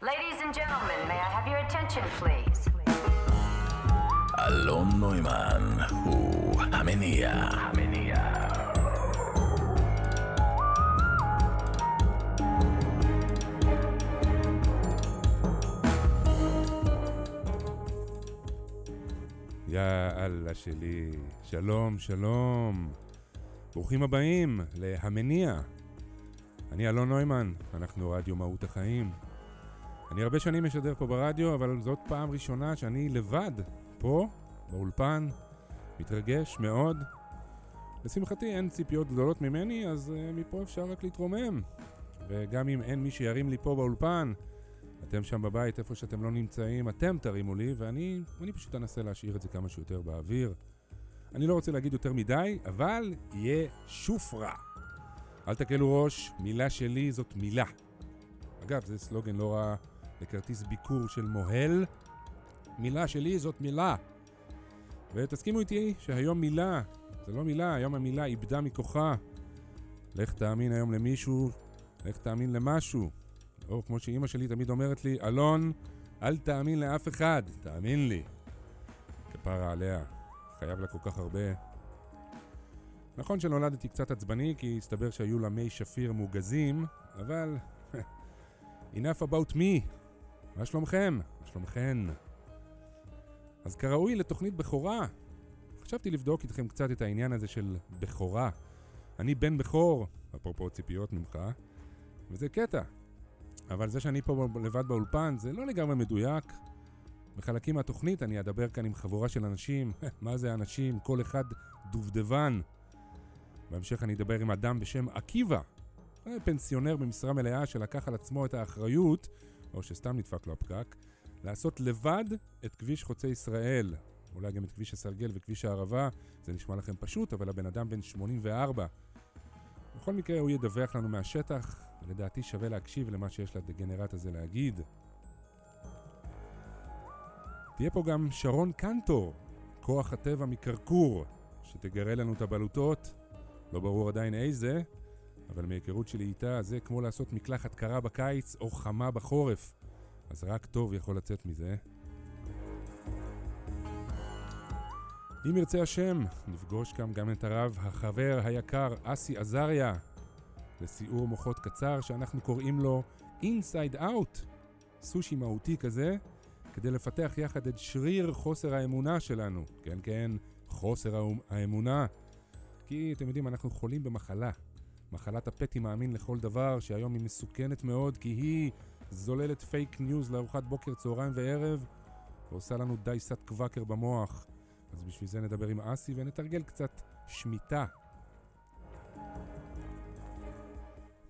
Ladies and gentlemen, may I have your attention, please? אלון נוימן הוא המניע. המניע. יא אללה שלי, שלום, שלום. ברוכים הבאים להמניע. אני אלון נוימן, אנחנו רדיו מהות החיים. אני הרבה שנים משדר פה ברדיו, אבל זאת פעם ראשונה שאני לבד, פה, באולפן, מתרגש מאוד. לשמחתי אין ציפיות גדולות ממני, אז uh, מפה אפשר רק להתרומם. וגם אם אין מי שירים לי פה באולפן, אתם שם בבית, איפה שאתם לא נמצאים, אתם תרימו לי, ואני אני פשוט אנסה להשאיר את זה כמה שיותר באוויר. אני לא רוצה להגיד יותר מדי, אבל יהיה שופרה. אל תקלו ראש, מילה שלי זאת מילה. אגב, זה סלוגן לא רע לכרטיס ביקור של מוהל. מילה שלי זאת מילה. ותסכימו איתי שהיום מילה, זה לא מילה, היום המילה איבדה מכוחה. לך תאמין היום למישהו, לך תאמין למשהו. או כמו שאימא שלי תמיד אומרת לי, אלון, אל תאמין לאף אחד, תאמין לי. כפרה עליה, חייב לה כל כך הרבה. נכון שנולדתי קצת עצבני, כי הסתבר שהיו לה מי שפיר מוגזים, אבל... enough about me. מה שלומכם? מה שלומכן? אז כראוי לתוכנית בכורה. חשבתי לבדוק איתכם קצת את העניין הזה של בכורה. אני בן בכור, אפרופו ציפיות ממך, וזה קטע. אבל זה שאני פה לבד באולפן זה לא לגמרי מדויק. בחלקים מהתוכנית אני אדבר כאן עם חבורה של אנשים, מה זה אנשים? כל אחד דובדבן. בהמשך אני אדבר עם אדם בשם עקיבא, פנסיונר במשרה מלאה שלקח על עצמו את האחריות, או שסתם נדפק לו הפקק, לעשות לבד את כביש חוצה ישראל. אולי גם את כביש הסרגל וכביש הערבה, זה נשמע לכם פשוט, אבל הבן אדם בן 84. בכל מקרה הוא ידווח לנו מהשטח, ולדעתי שווה להקשיב למה שיש לדגנרט הזה להגיד. תהיה פה גם שרון קנטור, כוח הטבע מקרקור, שתגרה לנו את הבלוטות, לא ברור עדיין איזה, אבל מהיכרות שלי איתה זה כמו לעשות מקלחת קרה בקיץ או חמה בחורף, אז רק טוב יכול לצאת מזה. אם ירצה השם, נפגוש כאן גם את הרב החבר היקר אסי עזריה לסיעור מוחות קצר שאנחנו קוראים לו Inside Out, שינוי מהותי כזה, כדי לפתח יחד את שריר חוסר האמונה שלנו. כן, כן, חוסר האמונה. כי אתם יודעים, אנחנו חולים במחלה. מחלת הפתי מאמין לכל דבר, שהיום היא מסוכנת מאוד, כי היא זוללת fake news לארוחת בוקר, צהריים וערב, ועושה לנו דייסת קוואקר במוח. אז בשביל זה נדבר עם אסי ונתרגל קצת שמיטה.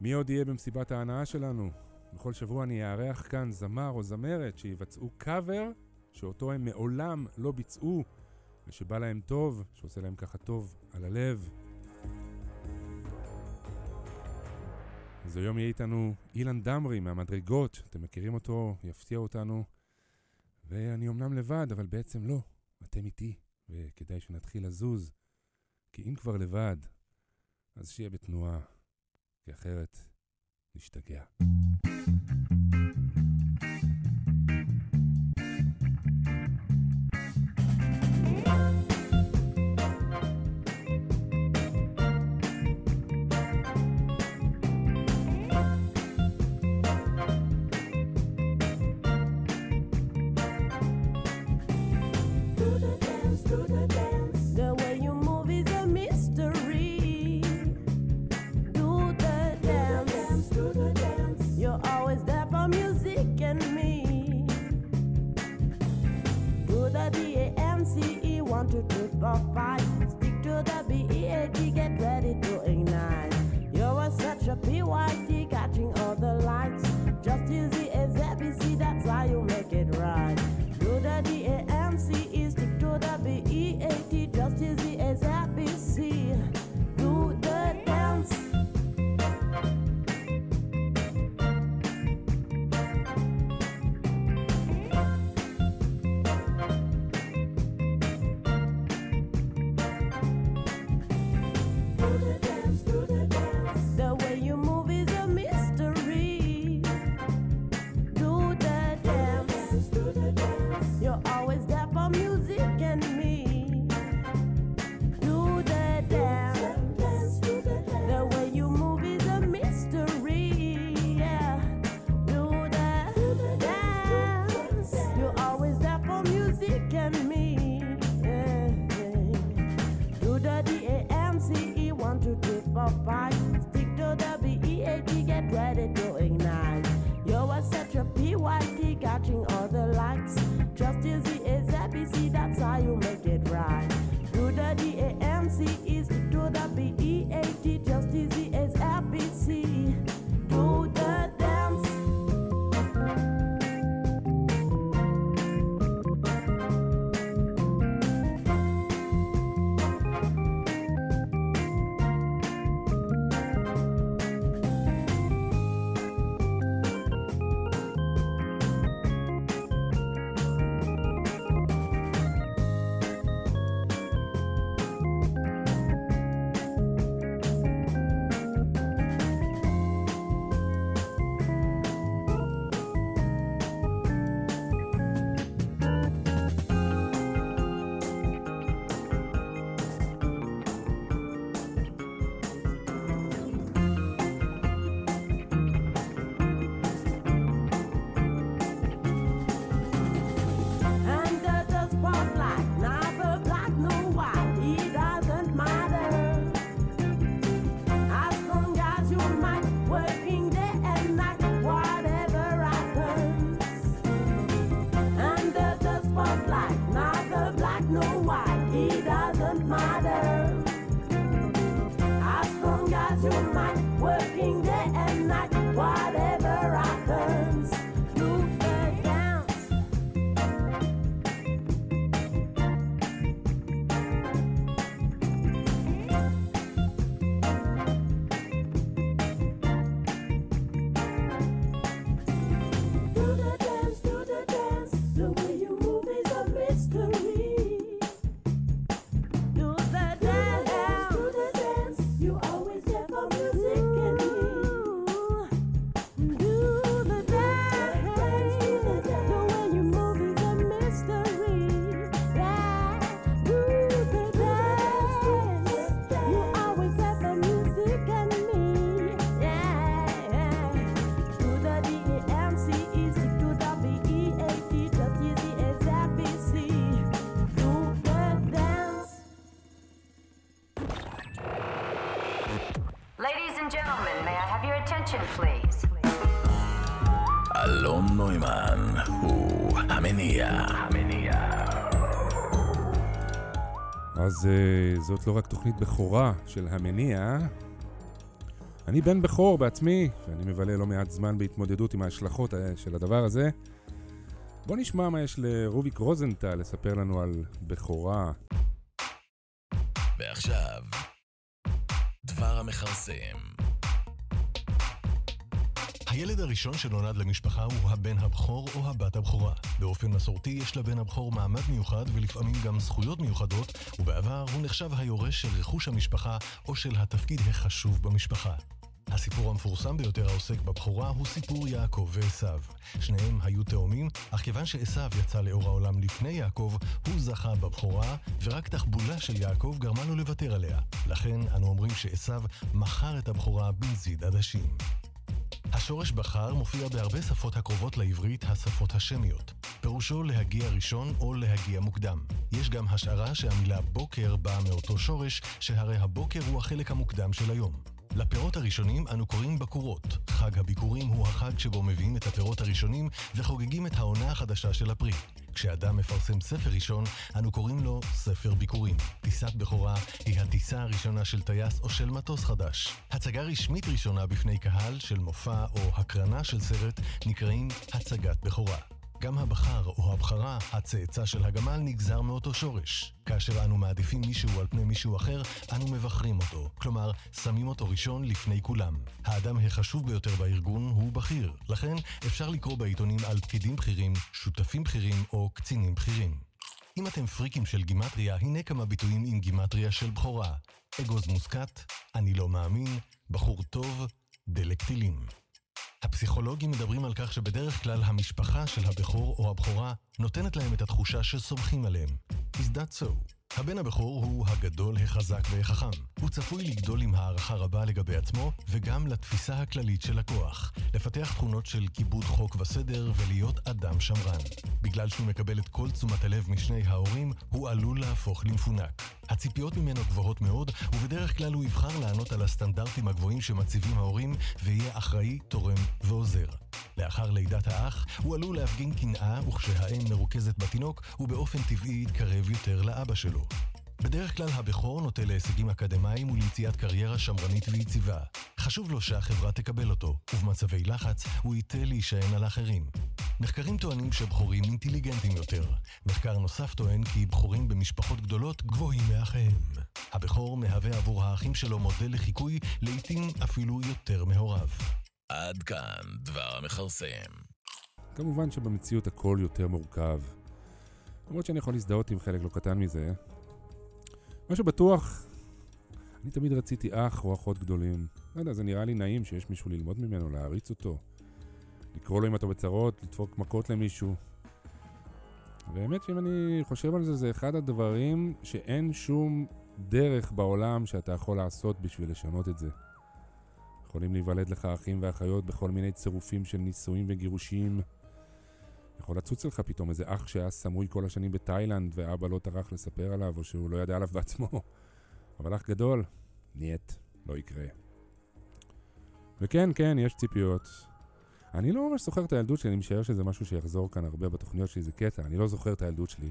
מי עוד יהיה במסיבת ההנאה שלנו? בכל שבוע אני אארח כאן זמר או זמרת שיבצעו קאבר שאותו הם מעולם לא ביצעו ושבא להם טוב, שעושה להם ככה טוב על הלב. אז היום יהיה איתנו אילן דמרי מהמדרגות, אתם מכירים אותו, יפתיע אותנו. ואני אמנם לבד, אבל בעצם לא, אתם איתי. וכדאי שנתחיל לזוז, כי אם כבר לבד, אז שיהיה בתנועה, כי אחרת נשתגע. Good Popeye, stick to the beat, get ready to ignite. You are such a PYT. אז uh, זאת לא רק תוכנית בכורה של המניע. אני בן בכור בעצמי, ואני מבלה לא מעט זמן בהתמודדות עם ההשלכות אה, של הדבר הזה. בוא נשמע מה יש לרוביק רוזנטל לספר לנו על בכורה. ועכשיו, דבר המכרסם. הילד הראשון שנולד למשפחה הוא הבן הבכור או הבת הבכורה. באופן מסורתי יש לבן הבכור מעמד מיוחד ולפעמים גם זכויות מיוחדות, ובעבר הוא נחשב היורש של רכוש המשפחה או של התפקיד החשוב במשפחה. הסיפור המפורסם ביותר העוסק בבכורה הוא סיפור יעקב ועשיו. שניהם היו תאומים, אך כיוון שעשיו יצא לאור העולם לפני יעקב, הוא זכה בבכורה, ורק תחבולה של יעקב גרמה לו לוותר עליה. לכן אנו אומרים שעשיו מכר את הבכורה בנזיד עדשים. השורש בחר מופיע בהרבה שפות הקרובות לעברית, השפות השמיות. פירושו להגיע ראשון או להגיע מוקדם. יש גם השערה שהמילה בוקר באה מאותו שורש, שהרי הבוקר הוא החלק המוקדם של היום. לפירות הראשונים אנו קוראים בקורות. חג הביקורים הוא החג שבו מביאים את הפירות הראשונים וחוגגים את העונה החדשה של הפרי. כשאדם מפרסם ספר ראשון, אנו קוראים לו ספר ביקורים. טיסת בכורה היא הטיסה הראשונה של טייס או של מטוס חדש. הצגה רשמית ראשונה בפני קהל של מופע או הקרנה של סרט נקראים הצגת בכורה. גם הבחר או הבחרה, הצאצא של הגמל, נגזר מאותו שורש. כאשר אנו מעדיפים מישהו על פני מישהו אחר, אנו מבחרים אותו. כלומר, שמים אותו ראשון לפני כולם. האדם החשוב ביותר בארגון הוא בכיר. לכן, אפשר לקרוא בעיתונים על פקידים בכירים, שותפים בכירים או קצינים בכירים. אם אתם פריקים של גימטריה, הנה כמה ביטויים עם גימטריה של בכורה. אגוז מוסקת, אני לא מאמין, בחור טוב, דלק טילים. הפסיכולוגים מדברים על כך שבדרך כלל המשפחה של הבכור או הבכורה נותנת להם את התחושה שסומכים עליהם. Is that so? הבן הבכור הוא הגדול, החזק והחכם. הוא צפוי לגדול עם הערכה רבה לגבי עצמו, וגם לתפיסה הכללית של הכוח. לפתח תכונות של כיבוד חוק וסדר ולהיות אדם שמרן. בגלל שהוא מקבל את כל תשומת הלב משני ההורים, הוא עלול להפוך למפונק. הציפיות ממנו גבוהות מאוד, ובדרך כלל הוא יבחר לענות על הסטנדרטים הגבוהים שמציבים ההורים, ויהיה אחראי, תורם ועוזר. לאחר לידת האח, הוא עלול להפגין קנאה, וכשהאם מרוכזת בתינוק, הוא באופן טבעי יתקרב יותר לאבא שלו. בדרך כלל הבכור נוטה להישגים אקדמיים ולמציאת קריירה שמרנית ויציבה. חשוב לו שהחברה תקבל אותו, ובמצבי לחץ הוא ייטה להישען על האחרים. מחקרים טוענים שבכורים אינטליגנטים יותר. מחקר נוסף טוען כי בכורים במשפחות גדולות גבוהים מאחיהם. הבכור מהווה עבור האחים שלו מודל לחיקוי, לעתים אפילו יותר מהוריו. עד כאן דבר המכרסם. כמובן שבמציאות הכל יותר מורכב. למרות שאני יכול להזדהות עם חלק לא קטן מזה. מה שבטוח, אני תמיד רציתי אח או אחות גדולים. לא יודע, זה נראה לי נעים שיש מישהו ללמוד ממנו, להעריץ אותו. לקרוא לו אם אתה בצרות, לדפוק מכות למישהו. והאמת שאם אני חושב על זה, זה אחד הדברים שאין שום דרך בעולם שאתה יכול לעשות בשביל לשנות את זה. יכולים להיוולד לך אחים ואחיות בכל מיני צירופים של נישואים וגירושים. יכול לצוץ לך פתאום איזה אח שהיה סמוי כל השנים בתאילנד ואבא לא טרח לספר עליו או שהוא לא ידע עליו בעצמו. אבל אח גדול, нет, לא יקרה. וכן, כן, יש ציפיות. אני לא ממש זוכר את הילדות שלי, אני משער שזה משהו שיחזור כאן הרבה בתוכניות שלי, זה קטע, אני לא זוכר את הילדות שלי.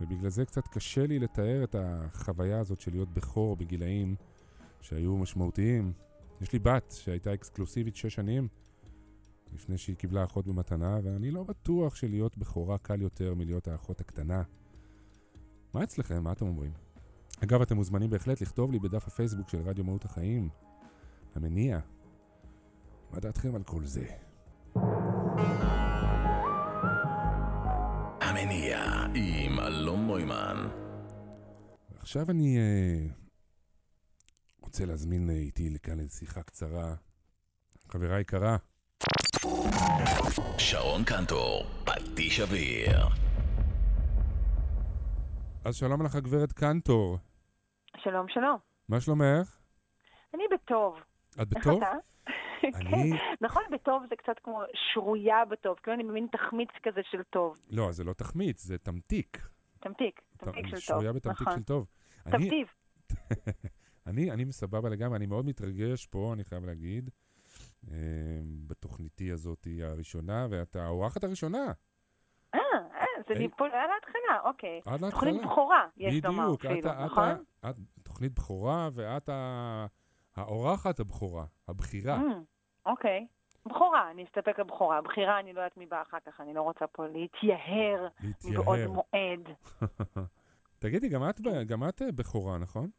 ובגלל זה קצת קשה לי לתאר את החוויה הזאת של להיות בכור בגילאים שהיו משמעותיים. יש לי בת שהייתה אקסקלוסיבית שש שנים לפני שהיא קיבלה אחות במתנה, ואני לא בטוח שלהיות בכורה קל יותר מלהיות האחות הקטנה. מה אצלכם? מה אתם אומרים? אגב, אתם מוזמנים בהחלט לכתוב לי בדף הפייסבוק של רדיו מהות החיים, המניע. מה דעתכם על כל זה? המניע עם אלון נוימן. עכשיו אני uh, רוצה להזמין איתי לכאן לשיחה קצרה. חברה יקרה, שרון קנטור, פטיש אוויר. אז שלום לך גברת קנטור, שלום, שלום. מה שלומך? אני בטוב. את בטוב? איך אתה? אני- כן, נכון, בטוב זה קצת כמו שרויה בטוב, כאילו אני במין תחמיץ כזה של טוב. לא, זה לא תחמיץ, זה תמתיק. תמתיק, תמתיק של טוב. שרויה בתמתיק נכון. של טוב. אני- תבדיב. אני, אני סבבה לגמרי, אני מאוד מתרגש פה, אני חייב להגיד, בתוכניתי הזאת הראשונה, ואת האורחת הראשונה. אה, אה, זה. ניפול על ההתחלה, אוקיי. עד להתחלה. תוכנית בכורה, יש לומר בדיוק, אפילו, נכון? את תוכנית בכורה, ואת האורחת הבכורה, הבכירה. Mm, אוקיי. בכורה, אני אסתפק בבכורה. בחירה, אני לא יודעת מי בא אחר כך, אני לא רוצה פה להתייהר מבעוד להתייהר. מועד. תגידי, גם את, גם את אה, בכורה, נכון?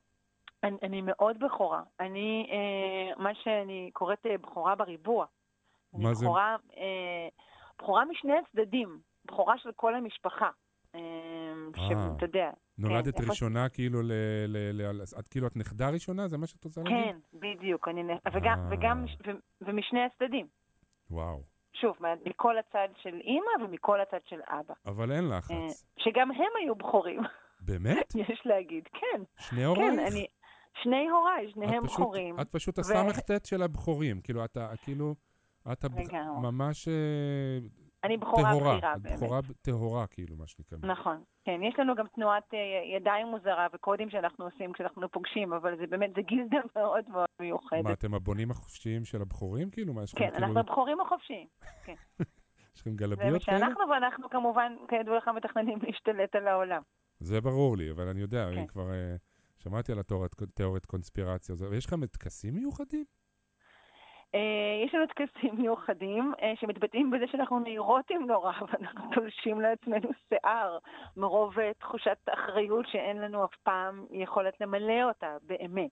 אני, אני מאוד בכורה. אני, אה, מה שאני קוראת אה, בכורה בריבוע. מה זה? בכורה, אה, בכורה משני הצדדים. בכורה של כל המשפחה. אה, אה. שאתה יודע. נולדת איפה- ראשונה, כאילו, ל, ל, ל, את כאילו, את נכדה ראשונה? זה מה שאת רוצה להגיד? כן, בדיוק. אני, וגם, אה. וגם, ו- ומשני הצדדים. וואו. שוב, מכל הצד של אימא ומכל הצד של אבא. אבל אין אה, לחץ. שגם הם היו בכורים, באמת? יש להגיד. כן, שני כן, הורייך? אני... שני הוריי, שניהם פשוט- בכורים. את פשוט הסמ"ט של הבכורים. כאילו, אתה, כאילו, את הב-. ממש אה, אני בכורה. בכירה, באמת. בכורה טהורה, כאילו, מה שנקרא. נכון, כן, יש לנו גם תנועת אה, ידיים מוזרה וקודים שאנחנו עושים כשאנחנו פוגשים, אבל זה באמת, זה גילדה מאוד מאוד מה, מיוחדת. אתם הבונים החופשיים של הבכורים? כאילו, מה, כן, כאילו, אנחנו הבכורים החופשיים. יש לכם זה מה גלביות כאלה? שאנחנו, ואנחנו כמובן, כידוע לך, מתכננים להשתלט על העולם. זה ברור לי, אבל אני יודע, כן. אני כבר אה, שמעתי על התיאוריית תיאוריית קונספירציה. הזאת. ויש לכם טקסים מיוחדים? אה, יש לנו טקסים מיוחדים אה, שמתבטאים בזה שאנחנו נהירוטים נורא, ואנחנו תולשים לעצמנו שיער, מרוב אה, תחושת אחריות שאין לנו אף פעם יכולת למלא אותה, באמת.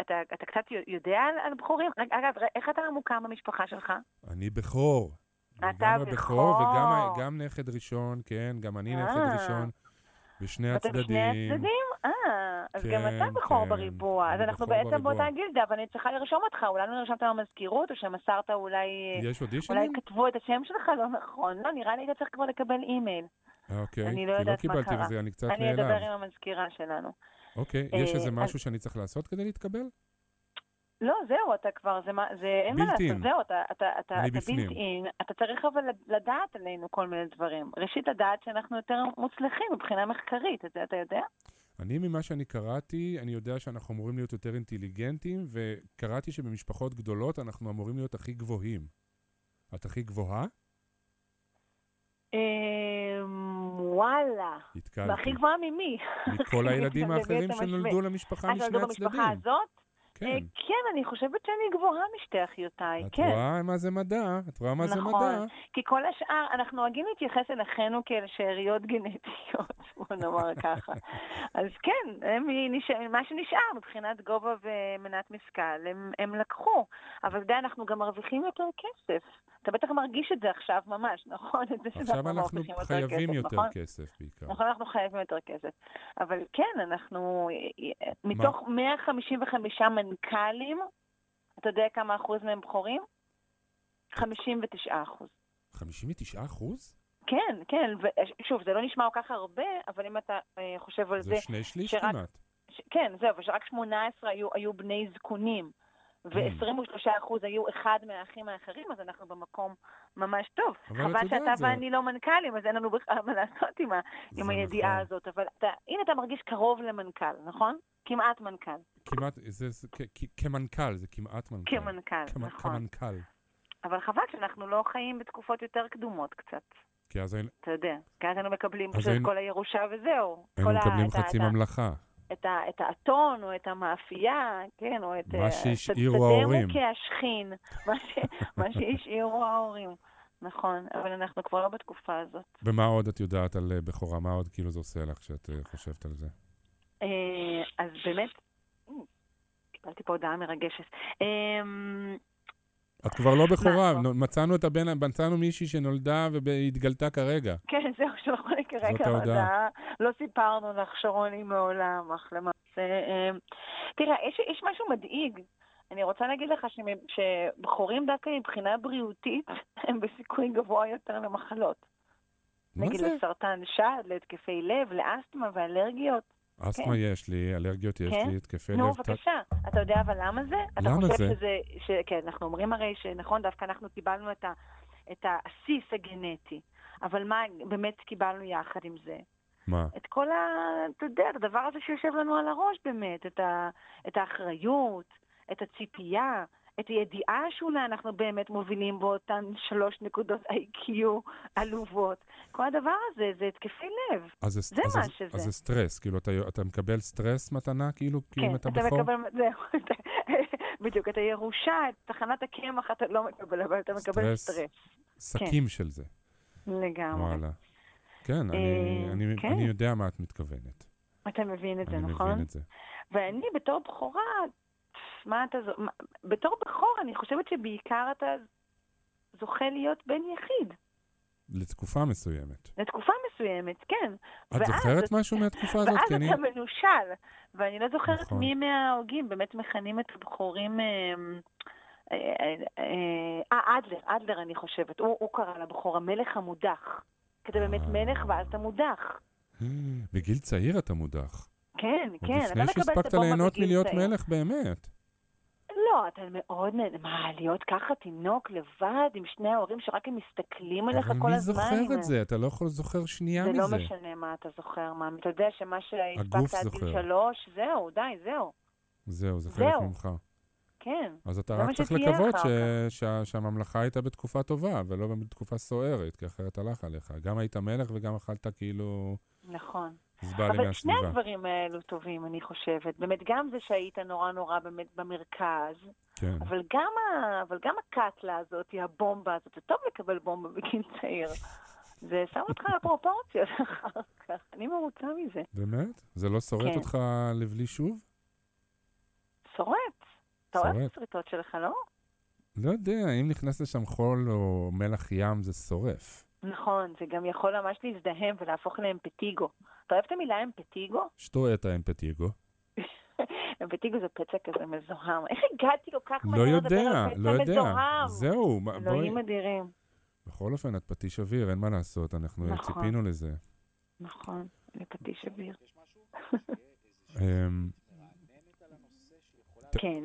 אתה, קצת יודע על, בכורים? רגע, אגב, איך אתה מוקם במשפחה שלך? אני בכור. אתה בכור. וגם נכד ראשון, כן, גם אני נכד. ראשון, בשני הצדדים. בשני הצדדים? אה, אז גם כן, אתה בכור כן, בריבוע. אז אנחנו בעצם בריבוע. באותה גילדה, אבל אני צריכה לרשום אותך. אולי לא נרשמת במזכירות, או שמסרת אולי... יש אולי אודישנים? כתבו את השם שלך לא נכון. לא, נראה לי היית צריך כבר לקבל אימייל. אוקיי, אני לא לא יודעת מה קיבלתי קרה. וזה, אני קצת אני אדבר נעלב. עם המזכירה שלנו. אוקיי, יש אה, איזה משהו שאני צריך לעשות כדי להתקבל? לא, זהו, אתה כבר, זה מה, זה, אין מה. לעשות, זהו, אתה, אתה, אתה, אתה built in, אתה צריך אבל לדעת עלינו כל מיני דברים. ראשית, לדעת שאנחנו יותר מוצלחים מבחינה מחקרית, את זה אתה יודע? אני, ממה שאני קראתי, אני יודע שאנחנו אמורים להיות יותר אינטליגנטים, וקראתי שבמשפחות גדולות אנחנו אמורים להיות הכי גבוהים. את הכי גבוהה? אמ, וואלה. התקלתי. והכי גבוהה ממי? מכל הילדים האחרים? שנולדו למשפחה אה, משני שנולדו הצדדים. במשפחה הזאת? כן. אה, כן, אני חושבת שאני גבוהה משתי אחיותיי, את כן. רואה מה זה מדע? את רואה מה זה נכון. מדע? כי כל השאר, אנחנו נוהגים להתייחס אל אחינו כאל שאריות גנטיות, בוא נאמר ככה. אז כן, הם מה שנשאר מבחינת גובה ומנת משכל, הם, הם לקחו. אבל יודע, אנחנו גם מרוויחים יותר כסף. אתה בטח מרגיש את זה עכשיו ממש, נכון? את זה עכשיו אנחנו יותר חייבים כסף, יותר נכון? כסף בעיקר. נכון, אנחנו חייבים יותר כסף. אבל כן, אנחנו, מתוך 155 מנכ"לים, אתה יודע כמה אחוז מהם בכורים? 59 אחוז. 59 אחוז? כן, כן, ושוב, זה לא נשמע כל כך הרבה, אבל אם אתה אה, חושב על זה, זה שני שליש שרק- כמעט. ש... כן, זהו, ושרק 18 היו, היו בני זקונים. ו-23 אחוז היו אחד מהאחים האחרים, אז אנחנו במקום ממש טוב. חבל שאתה זה- ואני לא מנכ"לים, אז אין לנו בכלל מה לעשות עם, ה... עם זה הידיעה נכון. הזאת, אבל אתה, הנה אתה מרגיש קרוב למנכ"ל, נכון? כמעט מנכ"ל. כמעט, זה, זה כ- כ- כמנכ"ל, זה כמעט מנכ"ל. כמנכ"ל, כמ- נכון. כמנכ"ל. אבל חבל שאנחנו לא חיים בתקופות יותר קדומות קצת. כי אז היינו אתה יודע, כי אז היינו מקבלים פשוט היינו- כל הירושה וזהו. היינו מקבלים חצי ממלכה. את, ה, את האתון או את המאפייה, כן, או את... מה אה, שהשאירו ההורים. מוכה השכין, מה, ש, מה שהשאירו ההורים. נכון, אבל אנחנו כבר לא בתקופה הזאת. ומה עוד את יודעת על אה, בכורה? מה עוד כאילו זה עושה לך כשאת אה, חושבת על זה? אז באמת, קיבלתי פה הודעה מרגשת. אה, את כבר לא בכורה, מצאנו את הבן, מצאנו מישהי שנולדה והתגלתה כרגע. כן, זהו, שלחו ההודעה. הודעה. לא סיפרנו לך, שרוני, מעולם, אך למעשה. אה, תראה, יש, יש משהו מדאיג. אני רוצה להגיד לך שבחורים דווקא מבחינה בריאותית, הם בסיכוי גבוה יותר למחלות. נגיד זה? לסרטן שד, להתקפי לב, לאסתמה ואלרגיות. אסתמה כן. יש לי, אלרגיות יש כן? לי, התקפי נו, לב. ת- בבקשה. אתה יודע אבל למה זה? למה זה? שזה... ש... כן, אנחנו אומרים הרי שנכון, דווקא אנחנו קיבלנו את, ה... את הבסיס הגנטי. אבל מה באמת קיבלנו יחד עם זה? מה? את כל ה... אתה יודע, הדבר הזה שיושב לנו על הראש באמת, את, ה, את האחריות, את הציפייה, את הידיעה שאולי אנחנו באמת מובילים באותן שלוש נקודות IQ עלובות. כל הדבר הזה זה התקפי לב. אז זה, זה אז מה זה, שזה. אז זה סטרס, כאילו, אתה, אתה מקבל סטרס מתנה, כאילו, כי אם אתה אתה בכור? מקבל, זהו, בדיוק, את הירושה, את תחנת הקמח אתה לא מקבל, אבל אתה מקבל סטרס. סטרס. שקים של זה. לגמרי. וואלה. כן, אני, אה, אני, כן. אני יודע מה את מתכוונת. אתה מבין את זה, אני נכון? מבין את זה. ואני בתור בכורה, מה אתה זו... מה- בתור בכור, אני חושבת שבעיקר אתה זוכה להיות בן יחיד. לתקופה מסוימת. לתקופה מסוימת, כן. את ואז זוכרת משהו מהתקופה הזאת? ואז אני... אתה מנושל. ואני לא זוכרת נכון. מי מההוגים באמת מכנים את הבכורים... אה, אה, אה, אדלר, אדלר אני חושבת. הוא, הוא קרא לבכור המלך המודח. כי אתה באמת אה. מלך ואז אתה מודח. בגיל צעיר אתה מודח. כן, עוד כן. אתה לפני שהספקת ליהנות מלהיות. מלך באמת. לא, אתה מאוד נהנה. מה, להיות ככה תינוק לבד עם שני ההורים שרק הם מסתכלים עליך אבל כל מי הזמן? זוכר עם את זה? אתה לא יכול לזוכר שנייה זה מזה. לא משנה מה אתה זוכר, מה. אתה יודע שמה שהספקת עד גיל זוכר. שלוש, זהו, די, זהו. זהו, זה חלק זהו. ממך. כן. אז אתה רק צריך לקוות ש... שה... שהממלכה הייתה בתקופה טובה, ולא בתקופה סוערת, כי אחרת הלך עליך. גם היית מלך וגם אכלת כאילו נכון. אבל שני. הדברים האלו טובים, אני חושבת. באמת, גם זה שהיית נורא נורא באמת במרכז, כן. אבל גם, ה... אבל גם הקטלה הזאת, הבומבה הזאת, זה טוב לקבל בומבה בגיל צעיר. זה שם אותך לפרופורציות אחר כך. אני מרוצה מזה. באמת? זה לא שורט כן. אותך לבלי שוב? שורט. אתה אוהב. את השריטות שלך, לא? לא יודע, אם נכנס לשם חול או מלח ים זה שורף. נכון, זה גם יכול ממש להזדהם ולהפוך לאמפטיגו. אתה אוהב את המילה אמפטיגו? שטו את האמפטיגו. אמפטיגו זה פצע כזה מזוהם. איך הגעתי כל כך לא מהר לדבר יודע, על פצע לא יודע. מזוהם? זהו, מה- בואי. אלוהים אדירים. בכל אופן, את פטיש אוויר, אין מה לעשות, אנחנו נכון. ציפינו לזה. נכון, זה פטיש אוויר. אמ, כן.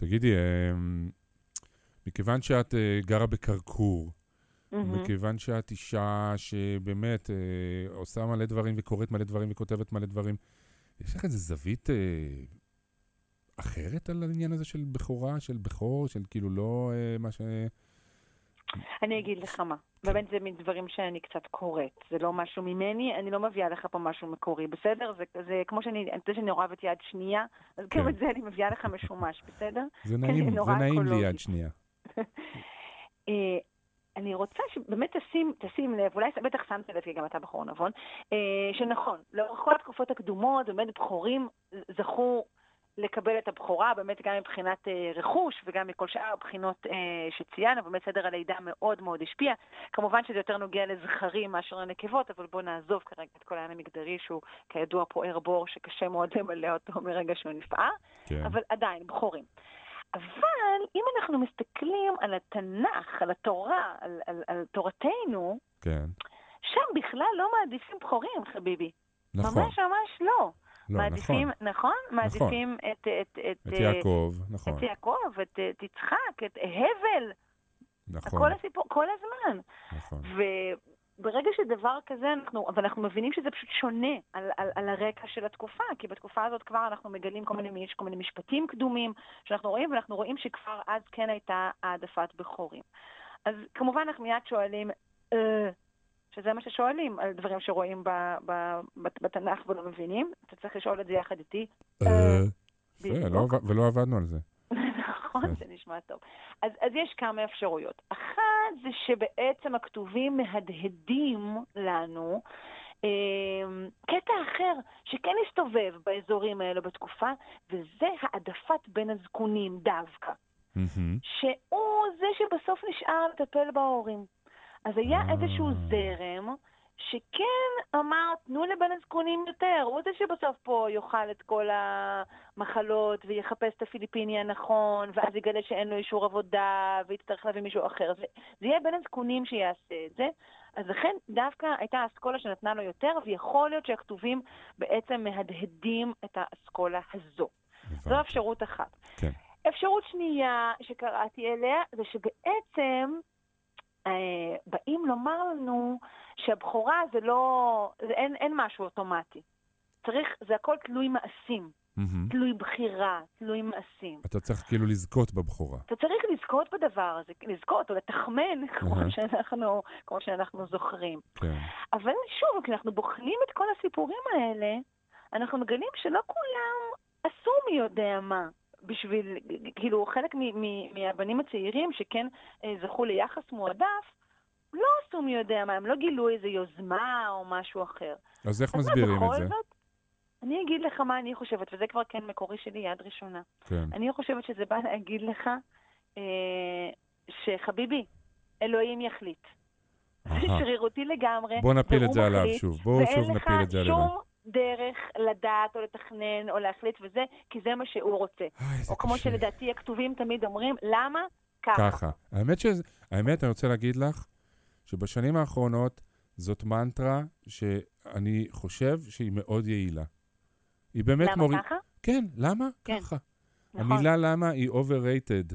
תגידי, אמ, מכיוון שאת אה, גרה בקרקור, מהמם. מכיוון שאת אישה שבאמת אה, עושה מלא דברים וקוראת מלא דברים וכותבת מלא דברים, יש לך איזה זווית אה, אחרת על העניין הזה של בכורה, של בכור, של כאילו לא אה, מה ש... אני אגיד לך מה. כן. באמת זה מדברים שאני קצת קוראת. זה לא משהו ממני, אני לא מביאה לך פה משהו מקורי, בסדר? זה, זה כמו שאני, אני יודעת שאני אוהבת יד שנייה, אז כן. גם את זה אני מביאה לך משומש, בסדר? זה נעים, זה נעים לי. יד שנייה. אה, אני רוצה שבאמת תשים, תשים לב, אולי בטח שמת לב, כי גם אתה בחור נבון, אה, שנכון, לאורך כל התקופות הקדומות, באמת בכורים זכו לקבל את הבכורה, באמת גם מבחינת אה, רכוש וגם מכל שאר הבחינות אה, שציינו, באמת סדר הלידה מאוד מאוד השפיע. כמובן שזה יותר נוגע לזכרים מאשר לנקבות, אבל בואו נעזוב כרגע את כל העניין המגדרי, שהוא כידוע פוער בור שקשה מאוד למלא אותו מרגע שהוא נפער. כן. אבל עדיין, בכורים. אבל אם אנחנו מסתכלים על התנ"ך, על התורה, על, על, על תורתנו, כן. שם בכלל לא מעדיפים בכורים, חביבי. נכון. ממש ממש לא. לא, מעדיפים, נכון. נכון? מעדיפים את, את, את, את אה, יעקב, נכון. את יעקב, את, את יצחק, את הבל, נכון. כל הסיפור, כל הזמן. נכון. וברגע שדבר כזה, אנחנו, אבל אנחנו מבינים שזה פשוט שונה על, על, על הרקע של התקופה, כי בתקופה הזאת כבר אנחנו מגלים כל מיני, יש כל מיני משפטים קדומים שאנחנו רואים, ואנחנו רואים שכבר אז כן הייתה העדפת בכורים. אז כמובן אנחנו מיד שואלים, אה, שזה מה ששואלים על דברים שרואים ב, ב, ב, בתנ"ך ולא מבינים, אתה צריך לשאול את זה יחד איתי. אה, בדיוק. לא ולא עבדנו על זה. נכון, כן. זה נשמע טוב. אז, אז יש כמה אפשרויות. אחת זה שבעצם הכתובים מהדהדים לנו אה, קטע אחר שכן הסתובב באזורים האלו בתקופה, וזה העדפת בין הזקונים דווקא. שהוא זה שבסוף נשאר לטפל בהורים. אז היה. איזשהו זרם שכן אמר, תנו לבן הזקונים יותר, הוא זה שבסוף פה יאכל את כל המחלות ויחפש את הפיליפיני הנכון, ואז יגלה שאין לו אישור עבודה ויצטרך להביא מישהו אחר. זה, זה יהיה בן הזקונים שיעשה את זה. אז לכן דווקא הייתה אסכולה שנתנה לו יותר, ויכול להיות שהכתובים בעצם מהדהדים את האסכולה הזו. זו הבנתי. אפשרות אחת. כן. אפשרות שנייה שקראתי אליה, זה שבעצם באים לומר לנו שהבכורה זה לא, זה אין, אין משהו אוטומטי. צריך, זה הכל תלוי מעשים, מהמם. תלוי בחירה, תלוי מעשים. אתה צריך כאילו לזכות בבכורה. אתה צריך לזכות בדבר הזה, לזכות או לתחמן, כמו אהה. שאנחנו, כמו שאנחנו זוכרים. כן. אבל שוב, כשאנחנו בוחנים את כל הסיפורים האלה, אנחנו מגלים שלא כולם עשו מי יודע מה. בשביל, כאילו, חלק מ- מ- מהבנים הצעירים שכן אה, זכו ליחס מועדף, לא עשו מי יודע מה, הם לא גילו איזו יוזמה או משהו אחר. אז איך אז מסבירים את זה? זאת, אני אגיד לך מה אני חושבת, וזה כבר כן מקורי שלי יד ראשונה. כן. אני חושבת שזה בא להגיד לך אה, שחביבי, אלוהים יחליט. זה. שרירותי לגמרי. בוא נפיל את זה עליו שוב. בואו שוב נפיל את זה ואין עליו. לך שום דרך לדעת או לתכנן או להחליט וזה, כי זה מה שהוא רוצה. זה או כמו קשה. שלדעתי הכתובים תמיד אומרים, למה? ככה. ככה. האמת, שזה, האמת, אני רוצה להגיד לך שבשנים האחרונות זאת מנטרה שאני חושב שהיא מאוד יעילה. היא באמת למה מוריד... ככה? כן, למה? כן, ככה. נכון. המילה למה היא overrated.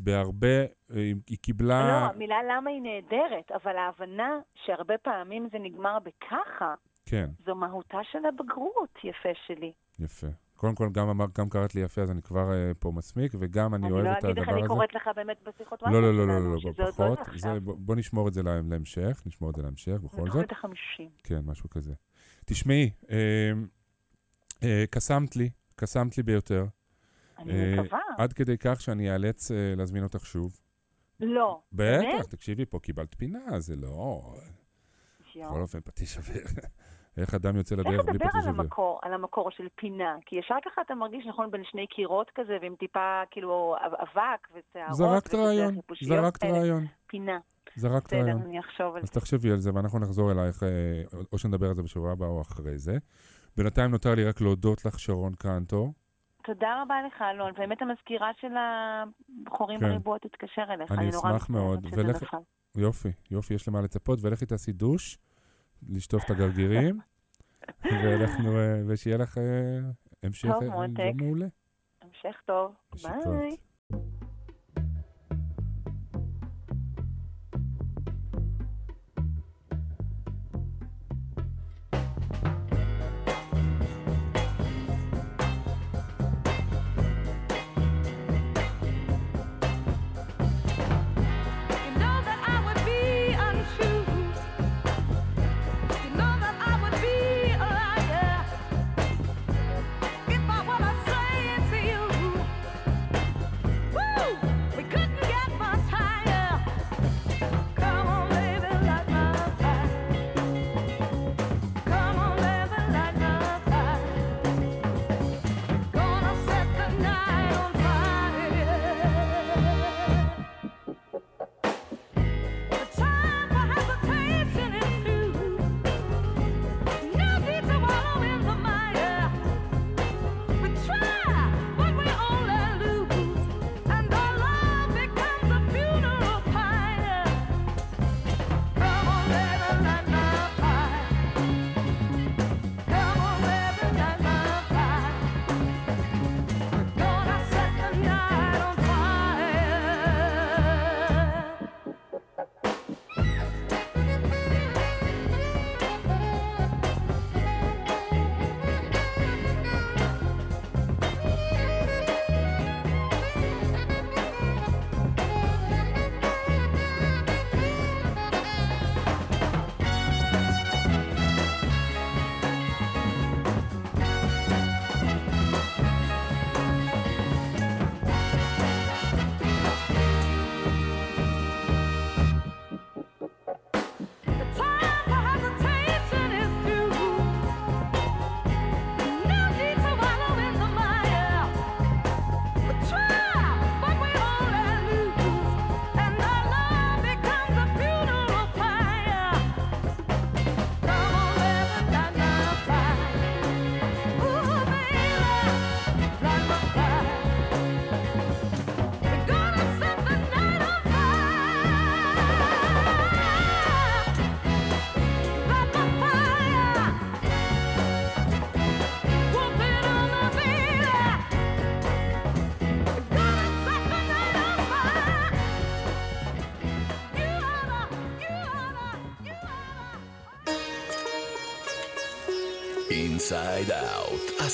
בהרבה, היא היא קיבלה... לא, המילה למה היא נהדרת, אבל ההבנה שהרבה פעמים זה נגמר בככה, כן, זו מהותה של הבגרות, יפה שלי. יפה. קודם כל, גם, אמר, גם קראת לי יפה, אז אני כבר אה, פה מסמיק, וגם אני, אני אוהב לא את אגיד הדבר הזה. אני קוראת לך באמת בשיחות לא, וואטסאפ לא, לא, לא, לא, לא, לא פחות. זה, בוא, בוא נשמור את זה לה- להמשך, נשמור את זה להמשך, בכל זאת. החמישים. כן, משהו כזה. תשמעי, אה, אה, קסמת לי, קסמת לי ביותר. אני אה, מקווה. עד כדי כך שאני אאלץ אה, להזמין אותך שוב. לא. בטח, תקשיבי, פה קיבלת פינה, זה לא... יואו. בכל אופן, פטיש אוויר. איך אדם יוצא איך לדרך בלי לדבר פטיש על אוויר? המקור, על המקור של פינה? כי ישר ככה אתה מרגיש, נכון, בין שני קירות כזה, ועם טיפה, כאילו, אב- אבק ושערות. זרקת רעיון, זרקת. רעיון, פינה. זרקת בסדר, רעיון. אני אחשוב על אז זה. תחשבי על זה, ואנחנו נחזור אלייך, אה, או שנדבר על זה בשבוע הבא או אחרי זה. בינתיים נותר לי רק להודות לך, שרון קנטור. תודה רבה לך, אלון. באמת המזכירה של הבחורים כן. בריבוע תתקשר אליך. אני נורא אשמח מאוד. נפל. יופי, יופי, יש למה לצפות, ולכי תעשי דוש, לשטוף את הגרגירים, ואנחנו, אה, ושיהיה לך אה, המשך טוב, אה, מותק. יום מעולה. המשך טוב. ביי.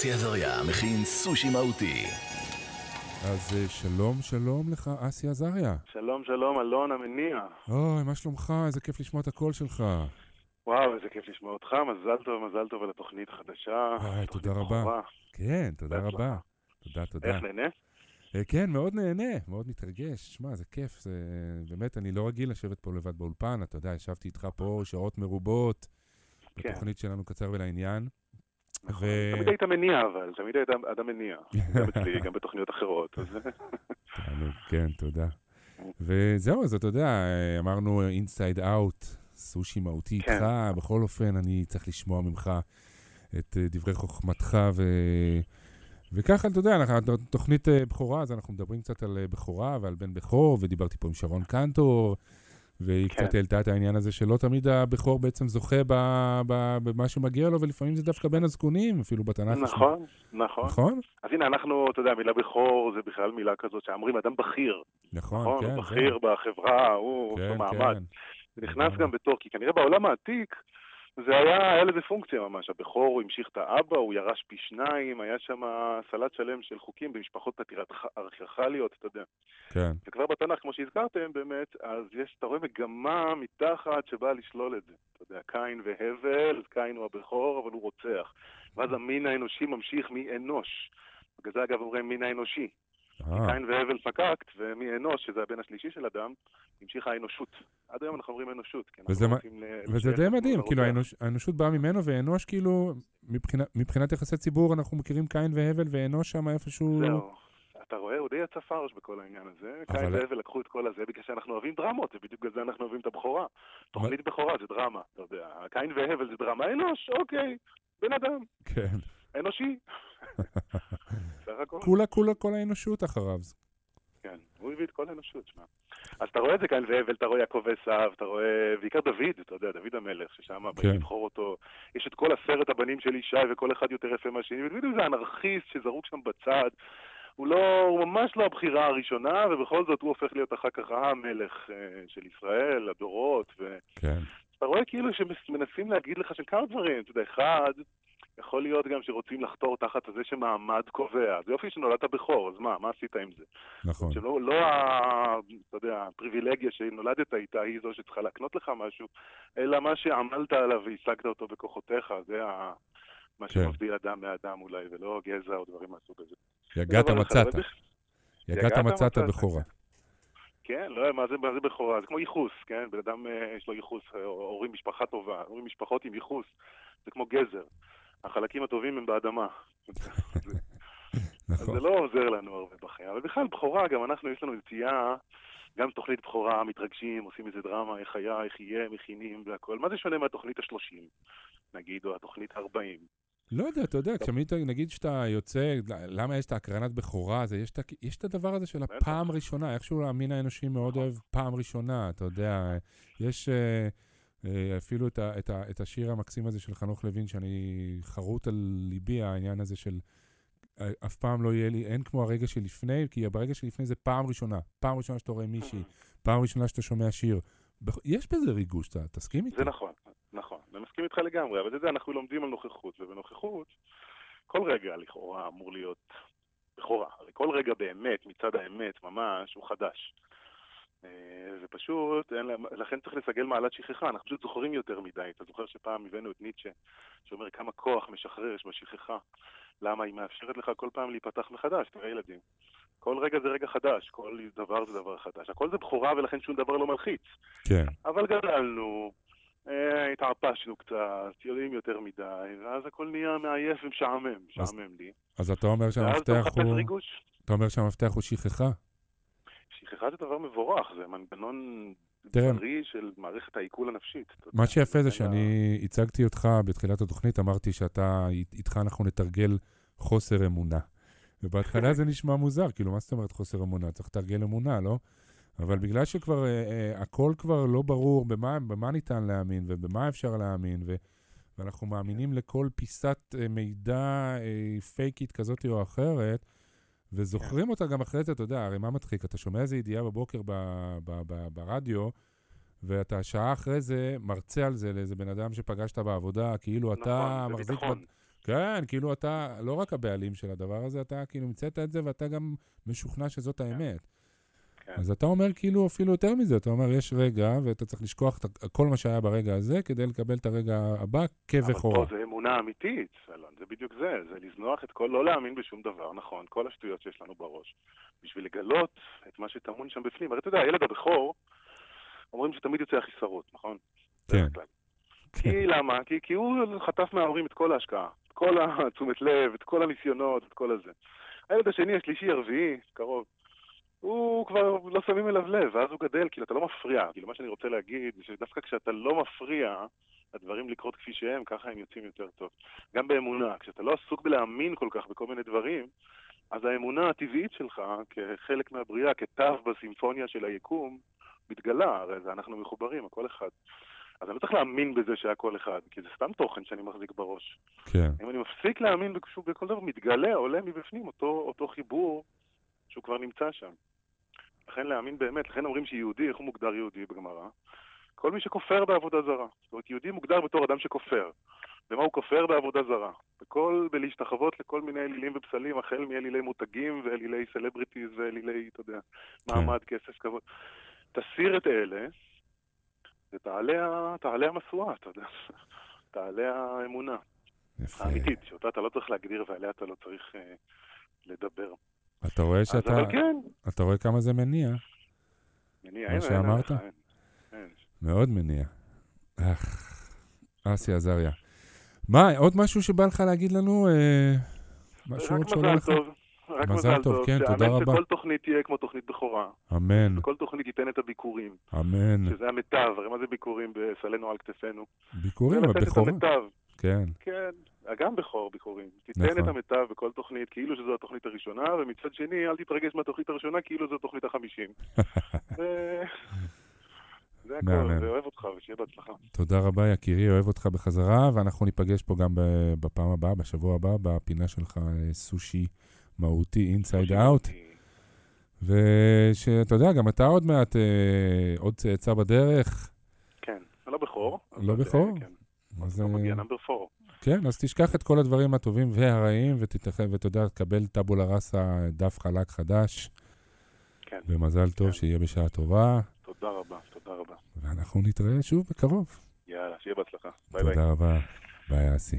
אסי עזריה מכין סושי מהותי. אז אה, שלום, שלום לך, אסי עזריה. שלום, שלום, אלון המניע. אוי, מה שלומך? איזה כיף לשמוע את הקול שלך. וואו, איזה כיף לשמוע אותך, מזל טוב, מזל טוב על התוכנית החדשה. תוכנית תודה רבה. בכורה. כן, תודה. רבה. תודה, תודה. איך נהנה? אה, כן, מאוד נהנה, מאוד מתרגש. שמע, זה כיף, זה... באמת, אני לא רגיל לשבת פה לבד באולפן, אתה יודע, ישבתי איתך פה שעות מרובות, כן. בתוכנית שלנו קצר ולעניין. נכון. ו- תמיד היית מניע, אבל תמיד היית אדם מניע. גם אצלי, גם בתוכניות אחרות. כן, תודה. וזהו, אז אתה יודע, אמרנו אינסייד אאוט, סושי מהותי כן. איתך, בכל אופן, אני צריך לשמוע ממך את אה, דברי חוכמתך, ו... וככה, אתה יודע, אנחנו תוכנית אה, בכורה, אז אנחנו מדברים קצת על אה, בכורה ועל בן בכור, ודיברתי פה עם שרון קנטור, והיא כן. קצת העלתה את העניין הזה שלא תמיד הבכור בעצם זוכה ב- ב- במה שמגיע לו, ולפעמים זה דווקא בין הזקונים, אפילו בתנ"ך. נכון, נכון. נכון? אז הנה, אנחנו, אתה יודע, מילה בכור זה בכלל מילה כזאת שאומרים אדם בכיר. נכון, נכון, כן. הוא. בכיר בחברה, הוא, כן, לו מעמד. כן. זה נכנס לגמרי. גם בתור, כי כנראה בעולם העתיק זה היה, היה לזה פונקציה ממש. הבכור, המשיך את האבא, הוא ירש פי שניים, היה שם סלט שלם של חוקים במשפחות פטריארכליות, אתה יודע. כן. וכבר בתנ"ך, כמו שהזכרתם, באמת, אז יש, אתה רואה מגמה מתחת שבאה לשלול את זה. אתה יודע, קין והבל, קין הוא הבכור, אבל הוא רוצח. ואז המין האנושי ממשיך מאנוש. בגלל זה, אגב, אומרים מין האנושי. אה, קין והבל פקקט, ומאנוש, שזה הבן השלישי של אדם, המשיכה האנושות. עד היום אנחנו אומרים אנושות. וזה ל- וזה די מדהים, כאילו. האנוש, האנושות באה ממנו, ואנוש כאילו, מבחינת, מבחינת יחסי ציבור, אנחנו מכירים קין והבל, ואנוש שם איפשהו... זהו. אתה רואה, הוא די יצא פרש בכל העניין הזה. אבל- קין והבל לקחו את כל הזה בגלל שאנחנו אוהבים דרמות, ובדיוק בגלל זה אנחנו אוהבים את הבכורה. תוכנית בכורה זה דרמה, אתה יודע. קין והבל זה דרמה. אנוש, אוקיי, בן אדם, כן. אנושי. סך הכל. כולה, כולה, כל האנושות אחריו. כן, הוא הביא את כל האנושות, שמע. אז אתה רואה את זה כאן והבל, אתה רואה יעקב עשיו, אתה רואה, בעיקר דוד, אתה יודע, דוד המלך, ששם כן. באים לבחור אותו. יש את כל עשרת הבנים של ישי, וכל אחד יותר יפה מהשני, ודוד זה אנרכיסט שזרוק שם בצד. הוא לא, הוא ממש לא הבחירה הראשונה, ובכל זאת הוא הופך להיות אחר כך המלך אה, של ישראל, הדורות, ו... כן. אתה רואה כאילו שמנסים להגיד לך שם כמה דברים, אתה יודע, אחד, יכול להיות גם שרוצים לחתור תחת זה שמעמד קובע. זה יופי שנולדת בכור, אז מה, מה עשית עם זה? נכון. שלא, לא, ה- אתה יודע, הפריבילגיה שנולדת איתה היא זו שצריכה להקנות לך משהו, אלא מה שעמלת עליו והשגת אותו בכוחותיך, זה ה... מה כן. שמבדיל אדם מאדם אולי, ולא גזע או דברים מהסוג הזה. יגעת מצאת. יגעת מצאת. בכורה. כן, לא, מה זה, מה זה בכורה? זה כמו ייחוס, כן? בן אדם אה, יש לו ייחוס, אה, הורים משפחה טובה, הורים משפחות עם ייחוס, זה כמו גזר. החלקים הטובים הם באדמה. אז נכון. זה לא עוזר לנו הרבה בחיים. אבל בכלל, בכורה, גם אנחנו, יש לנו נטייה, גם תוכנית בכורה, מתרגשים, עושים איזה דרמה, איך היה, איך יהיה, מכינים והכל. מה זה שונה מהתוכנית ה-30, נגיד, או התוכנית ה-40? לא יודע, אתה יודע, כשאתה, נגיד שאתה יוצא, למה יש את ההקרנת בכורה הזה? יש את יש את הדבר הזה של. הפעם ראשונה, איכשהו המין האנושי מאוד נכון. אוהב פעם ראשונה, אתה יודע. יש אה, אפילו את ה- את ה- את השיר המקסים הזה של חנוך לוין, שאני חרוט על ליבי, העניין הזה של אה, אף פעם לא יהיה לי, אין כמו הרגע שלפני, כי ברגע שלפני זה פעם ראשונה. פעם ראשונה שאתה רואה מישהי, פעם ראשונה שאתה שומע שיר. יש בזה ריגוש, אתה תסכים איתי? זה נכון, נכון. אני מסכים איתך לגמרי, אבל את זה אנחנו לומדים על נוכחות, ובנוכחות, כל רגע לכאורה אמור להיות בכורה. הרי כל רגע באמת, מצד האמת, ממש, הוא חדש. אה, זה פשוט, אין להם, לכן צריך לסגל מעלת שכחה, אנחנו פשוט זוכרים יותר מדי. אתה זוכר שפעם הבאנו את ניטשה, שאומר כמה כוח משחרר יש בשכחה. למה היא מאפשרת לך כל פעם להיפתח מחדש, תראה ילדים. כל רגע זה רגע חדש, כל דבר זה דבר חדש. הכל זה בכורה ולכן שום דבר לא מלחיץ. כן. אבל גדלנו, אה, התערפשנו קצת, יודעים יותר מדי, ואז הכל נהיה מעייף ומשעמם, משעמם לי. אז אתה אומר שהמפתח הוא... אתה אומר שהמפתח הוא שכחה? שכחה זה דבר מבורך, זה מנגנון תראה, בריא של מערכת העיכול הנפשית. מה שיפה זה שאני הצגתי אותך בתחילת התוכנית, אמרתי שאתה, איתך אנחנו נתרגל חוסר אמונה. ובהתחלה זה נשמע מוזר, כאילו, מה זאת אומרת חוסר אמונה? צריך לתרגל אמונה, לא? אבל בגלל שכבר אה, אה, הכל כבר לא ברור במה, במה ניתן להאמין ובמה אפשר להאמין, ו, ואנחנו מאמינים לכל פיסת אה, מידע אה, פייקית כזאת או אחרת, וזוכרים אותה גם אחרי זה, אתה יודע, הרי מה מצחיק? אתה שומע איזו ידיעה בבוקר ב, ב, ב, ברדיו, ואתה שעה אחרי זה מרצה על זה לאיזה בן אדם שפגשת בעבודה, כאילו אתה נכון, מחזיק... בביטחון. בת- כן, כאילו אתה לא רק הבעלים של הדבר הזה, אתה כאילו המצאת את זה ואתה גם משוכנע שזאת האמת. כן. אז אתה אומר כאילו אפילו יותר מזה, אתה אומר, יש רגע ואתה צריך לשכוח את כל מה שהיה ברגע הזה כדי לקבל את הרגע הבא אבל כבכורה. פה זה אמונה אמיתית, אלון, זה בדיוק זה, זה לזנוח את כל, לא להאמין בשום דבר, נכון, כל השטויות שיש לנו בראש, בשביל לגלות את מה שטמון שם בפנים. הרי אתה יודע, הילד הבכור, אומרים שתמיד יוצא החיסרות, נכון? כן. כלל. כי למה? כי, כי הוא חטף מההורים את כל ההשקעה, את כל התשומת לב, את כל הניסיונות, את כל הזה. הילד השני, השלישי, הרביעי, קרוב, הוא כבר לא שמים אליו לב, ואז הוא גדל, כאילו אתה לא מפריע. כאילו מה שאני רוצה להגיד, זה שדווקא כשאתה לא מפריע, הדברים לקרות כפי שהם, ככה הם יוצאים יותר טוב. גם באמונה, כשאתה לא עסוק בלהאמין כל כך בכל מיני דברים, אז האמונה הטבעית שלך, כחלק מהבריאה, כתו בסימפוניה של היקום, מתגלה, הרי זה אנחנו מחוברים, הכל אחד. אז אני לא צריך להאמין בזה שהכל אחד, כי זה סתם תוכן שאני מחזיק בראש. כן, אם אני מפסיק להאמין בכל דבר, מתגלה, עולה מבפנים אותו, אותו חיבור שהוא כבר נמצא שם. לכן להאמין באמת, לכן אומרים שיהודי, איך הוא מוגדר יהודי בגמרא? כל מי שכופר בעבודה זרה. זאת אומרת, יהודי מוגדר בתור אדם שכופר. במה הוא כופר בעבודה זרה? בכל, בלהשתחוות לכל מיני אלילים ופסלים, החל מאלילי מותגים ואלילי סלבריטיז ואלילי, אתה יודע, מעמד, כסף, כבוד. תסיר את אלה, ותעלה תעלה המשואה, אתה יודע. תעלה האמונה יפה. האמיתית, שאותה אתה לא צריך להגדיר ועליה אתה לא צריך אה, לדבר. אתה רואה שאתה, אבל כן, אתה רואה כמה זה מניע, מניע, מה אין, שאמרת? אין, אין, אין. מאוד מניע. אך, אסי עזריה. מה, עוד משהו שבא לך להגיד לנו? אה, משהו עוד שעולה לך? רק מזל מזל טוב, טוב. כן, תודה רבה. שכל תוכנית תהיה כמו תוכנית בכורה. אמן, וכל תוכנית תיתן את הביקורים. אמן. שזה המיטב, הרי מה זה ביקורים בסלנו על כתפינו? ביקורים, הבכורה. כן, כן. גם בכור ביקורים. תיתן נכון. את המיטב בכל תוכנית, כאילו שזו התוכנית הראשונה, ומצד שני, אל תתרגש מהתוכנית הראשונה, כאילו זו התוכנית החמישים. ו- זה הכל. ואוהב אותך, ושיהיה בהצלחה. תודה רבה, יקירי, אוהב אותך בחזרה, ואנחנו ניפגש פה גם בפעם הבאה, בשבוע הבא, בפינה שלך, אה, סושי מהותי, inside out. ושאתה יודע, גם אתה עוד מעט, אה, עוד צאצא בדרך. כן, לא בכור. לא בכור? אה, כן, אז, לא אה, מגיע number 4. כן, אז תשכח את כל הדברים הטובים והרעים, ותתאחד, ואתה יודע, תקבל טאבולה ראסה, דף חלק חדש, כן, ומזל טוב, כן. שיהיה בשעה טובה, תודה רבה, תודה רבה. ואנחנו נתראה שוב בקרוב. יאללה, שיהיה בהצלחה. ביי ביי. תודה רבה. ביי, אסי.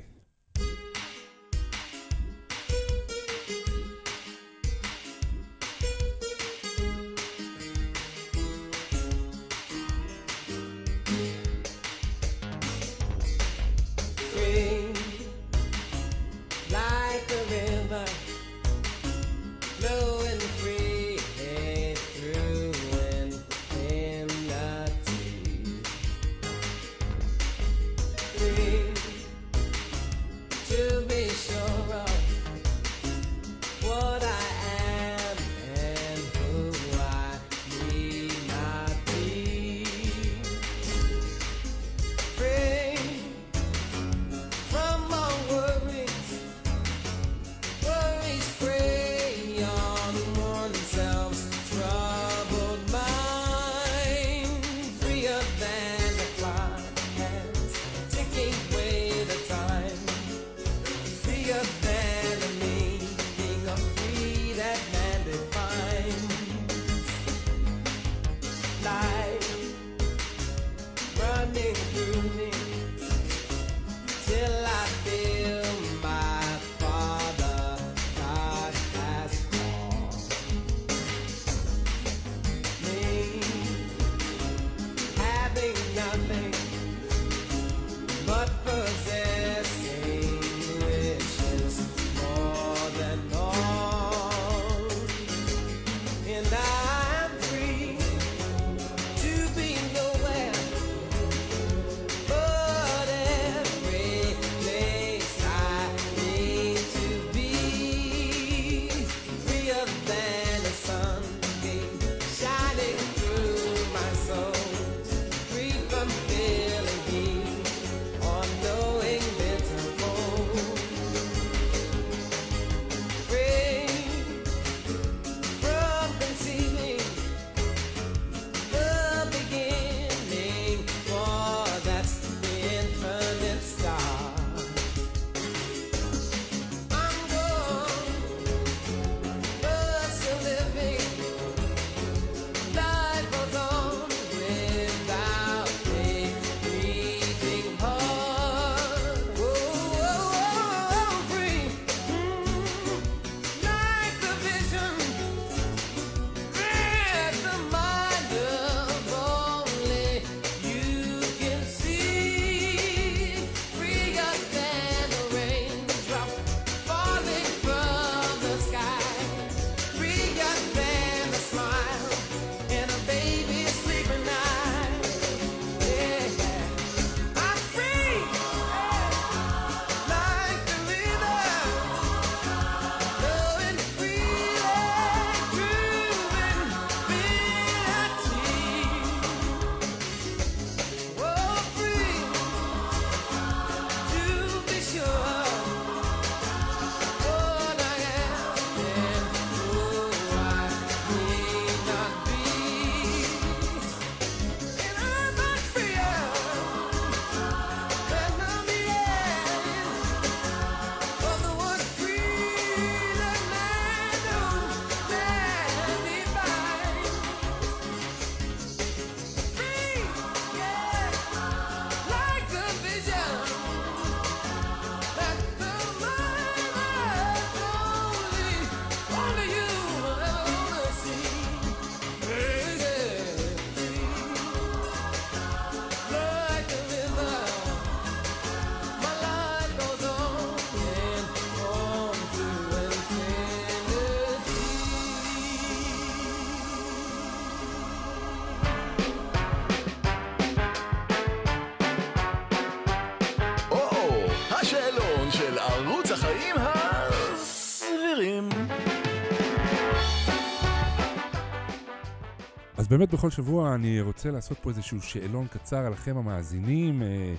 באמת בכל שבוע אני רוצה לעשות פה איזשהו שאלון קצר עליכם המאזינים אה,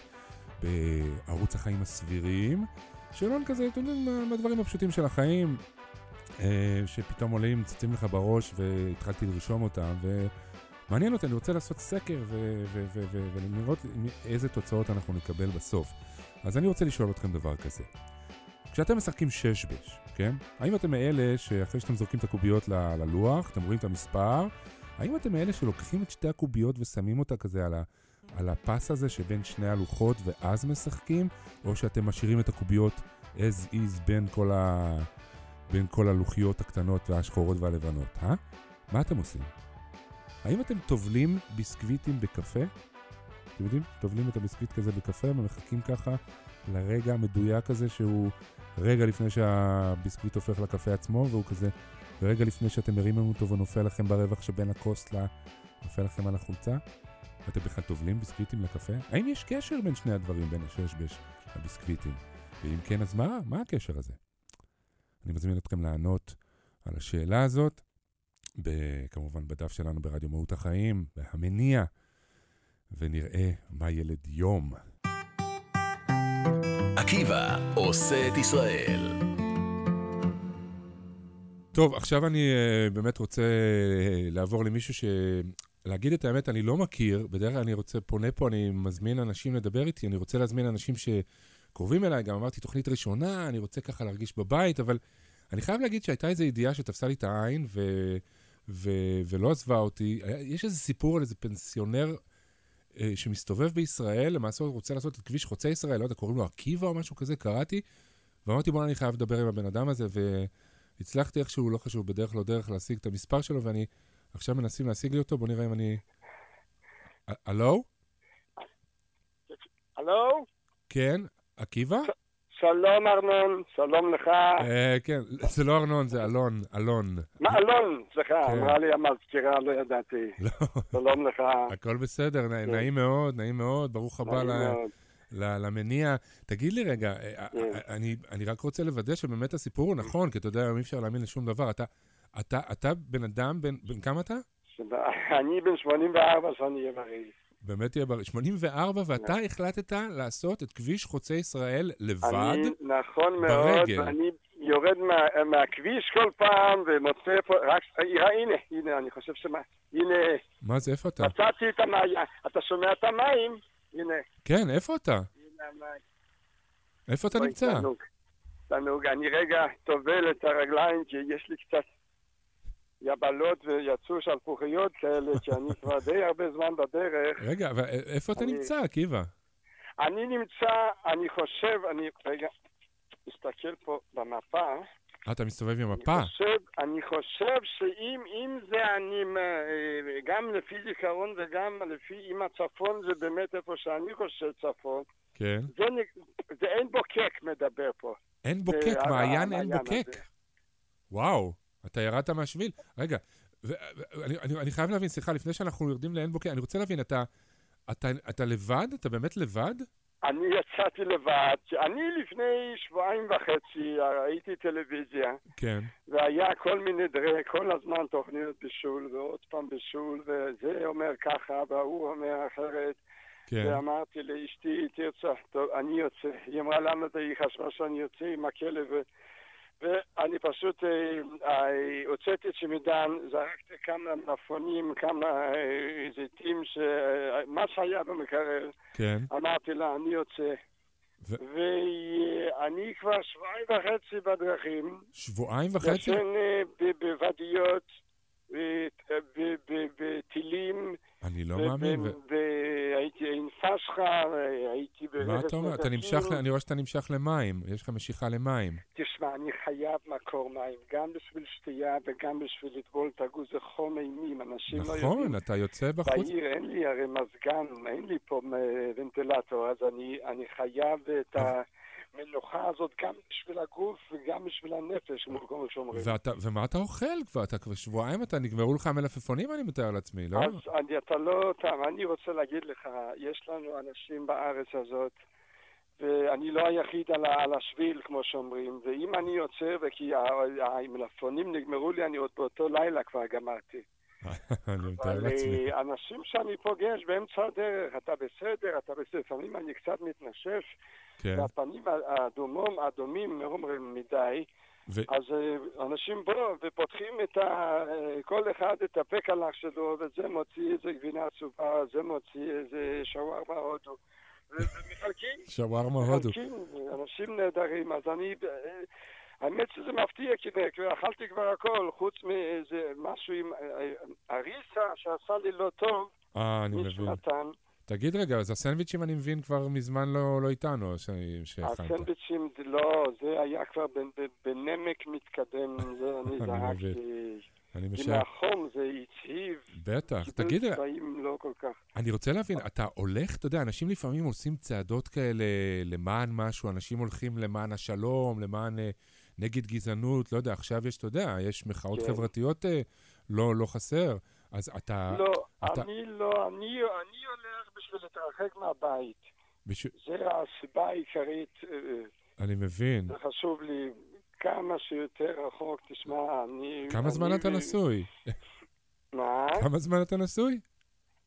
בערוץ החיים הסבירים. שאלון כזה, אתם יודעים, מה- מהדברים הפשוטים של החיים, אה, שפתאום עולים, צצים לך בראש והתחלתי לרשום אותם, ומעניין אותי, אני רוצה לעשות סקר ו- ו- ו- ו- ולראות איזה תוצאות אנחנו נקבל בסוף. אז אני רוצה לשאול אתכם דבר כזה. כשאתם משחקים שש בש, כן? האם אתם מאלה שאחרי שאתם זורקים את הקוביות ל- ללוח, אתם רואים את המספר, האם אתם מאלה שלוקחים את שתי הקוביות ושמים אותה כזה על, ה, על הפס הזה שבין שני הלוחות ואז משחקים, או שאתם משאירים את הקוביות as is בין כל, ה, בין כל הלוחיות הקטנות והשחורות והלבנות, אה? מה אתם עושים? האם אתם טובלים ביסקוויטים בקפה? אתם יודעים? טובלים את הביסקוויט כזה בקפה ומחכים ככה לרגע המדויק הזה שהוא רגע לפני שהביסקוויט הופך לקפה עצמו והוא כזה ורגע לפני שאתם מרימים אותו ונופל לכם ברווח שבין הכוס ל... נופל לכם על החולצה? ואתם בכלל טובלים ביסקוויטים לקפה? האם יש קשר בין שני הדברים, בין הששבש לביסקוויטים? ואם כן, אז מה, מה הקשר הזה? אני מזמין אתכם לענות על השאלה הזאת, כמובן בדף שלנו ברדיו מהות החיים, בהמניע, ונראה מה ילד יום. עקיבא עושה את ישראל. טוב, עכשיו אני uh, באמת רוצה uh, לעבור למישהו ש... להגיד את האמת, אני לא מכיר, בדרך כלל אני רוצה, פונה פה, אני מזמין אנשים לדבר איתי, אני רוצה להזמין אנשים שקרובים אליי, גם אמרתי תוכנית ראשונה, אני רוצה ככה להרגיש בבית, אבל אני חייב להגיד שהייתה איזו ידיעה שתפסה לי את העין ו... ו... ולא עזבה אותי. יש איזה סיפור על איזה פנסיונר אה, שמסתובב בישראל, למעשה הוא רוצה לעשות את כביש חוצה ישראל, לא יודע, קוראים לו עקיבא או משהו כזה, קראתי, ואמרתי, בוא'נה, אני חייב לדבר עם הבן אדם הזה, והצלחתי איכשהו, לא חשוב, בדרך לא דרך, להשיג את המספר שלו, ואני עכשיו מנסים להשיג לי אותו, בוא נראה אם אני... הלו? הלו? כן? עקיבא? שלום ארנון, שלום לך. אה, כן, זה לא ארנון, זה אלון, אלון. מה, אלון, סליחה, כן. אמרה לי המזכירה, לא ידעתי. לא, שלום לך. הכל בסדר, נע- נעים מאוד, נעים מאוד, ברוך הבא מאוד. למניע. תגיד לי רגע, אה, כן. אה, אני אני רק רוצה לוודא שבאמת הסיפור הוא נכון, כי אתה יודע, היום אי אפשר להאמין לשום דבר. אתה- אתה אתה בן אדם, בן בן כמה אתה? אני בן 84 שאני אהיה בריא. באמת תהיה בריא. 84, ואתה החלטת לעשות את כביש חוצה ישראל לבד? אני, נכון מאוד, ברגל. ואני יורד מה- מהכביש כל פעם ומוצא פה, רק, אה, הנה, הנה, אני חושב שמה, הנה, מה זה, איפה אתה? מצאתי את המים, אתה שומע את המים? הנה, כן, איפה אתה? הנה. איפה אתה נמצא? תענוג, תענוג. אני רגע טובל את הרגליים כי יש לי קצת יבלות ויצאו שלפוחיות כאלה, שאני כבר די הרבה זמן בדרך. רגע, אבל איפה אתה נמצא, עקיבא? אני נמצא, אני חושב, אני רגע מסתכל פה במפה. אתה מסתובב עם מפה? אני חושב, אני חושב שאם אם זה אני, אה, גם לפי זיכרון וגם לפי, אם הצפון זה באמת איפה שאני חושב צפון, כן. זה, זה אין בוקק מדבר פה. עין בוקק, זה מעיין המעיין בוקק. הזה. וואו, אתה ירדת מהשביל. רגע, אני, אני, אני חייב להבין, סליחה, לפני שאנחנו יורדים לעין בוקק, אני רוצה להבין, אתה, אתה, אתה לבד? אתה באמת לבד? אני יצאתי לבד, אני לפני שבועיים וחצי ראיתי טלוויזיה, כן. והיה כל מיני דרי, כל הזמן תוכניות בישול, ועוד פעם בישול, וזה אומר ככה, וההוא אומר אחרת. כן. ואמרתי לאשתי, תרצה, טוב, אני יוצא. היא אמרה, למה אתה, היא חשבה שאני יוצא עם הכלב, ו... ואני פשוט אה, אה, הוצאתי את שמידן, זרקתי כמה מלפפונים, כמה אה, זיתים, ש... מה שהיה במקרר. כן. אמרתי לה, אני יוצא. ו- ואני כבר שבועיים וחצי בדרכים. שבועיים וחצי? ישן אה, ב- בוואדיות, ב- ב- ב- בטילים. אני לא מאמין. והייתי עם פשחה, הייתי מה אתה אומר? אתה. נמשך, אני רואה שאתה נמשך למים. יש לך משיכה למים. תשמע, אני חייב מקור מים, גם בשביל שתייה וגם בשביל לטבול את הגוז, זה חום אימים, אנשים לא יודעים. נכון, אתה יוצא בחוץ. בעיר אין לי הרי מזגן, אין לי פה ונטילטור, אז אני, אני חייב את המנוחה הזאת גם בשביל הגוף וגם בשביל הנפש, כמו שאומרים. ואתה, ומה אתה אוכל כבר? אתה כבר שבועיים, אתה נגמרו לך המלפפונים, אני מתאר לעצמי, לא? אז אני, אתה לא תם, אני רוצה להגיד לך, יש לנו אנשים בארץ הזאת, ואני לא היחיד על, על השביל, כמו שאומרים, ואם אני יוצא, וכי המלפפונים נגמרו לי, אני עוד באותו לילה כבר גמרתי. אני מתאר אבל לעצמי. אה, אנשים שאני פוגש באמצע הדרך, אתה בסדר, אתה בסדר, לפעמים אני קצת מתנשף, כן. והפנים האדומום, אדומים אומרים מדי, ו- אז אה, אנשים בואו ופותחים את ה... אה, כל אחד את הפה קלח שלו, וזה מוציא איזה גבינה צהובה, זה מוציא איזה שווארמה הודו. ומחלקים, שווארמה הודו. אנשים נהדרים, אז אני... אה, האמת שזה מפתיע, כי אכלתי כבר הכל, חוץ מאיזה משהו עם אה, אה, אריסה שעשה לי לא טוב, אה, אני מבין. נתן. תגיד רגע, אז הסנדוויצ'ים אני מבין כבר מזמן לא לא איתנו, שהכנת. הסנדוויצ'ים, לא, זה היה כבר בנמק מתקדם, זה אני אני עם משער. החום זה הצהיב, בטח. תגיד, צבעים לא כל כך. אני רוצה להבין, אתה הולך, אתה יודע, אנשים לפעמים עושים צעדות כאלה למען משהו, אנשים הולכים למען השלום, למען אה, נגד גזענות, לא יודע, עכשיו יש, אתה יודע, יש מחאות כן. חברתיות אה, לא לא חסר. אז אתה... לא, אתה- אני לא, אני אני הולך בשביל להתרחק מהבית. בשביל- זה הסיבה העיקרית, אה, אני מבין. זה חשוב לי כמה שיותר רחוק, תשמע, אני... כמה זמן אני אתה ו- נשוי? מה? כמה זמן אתה נשוי?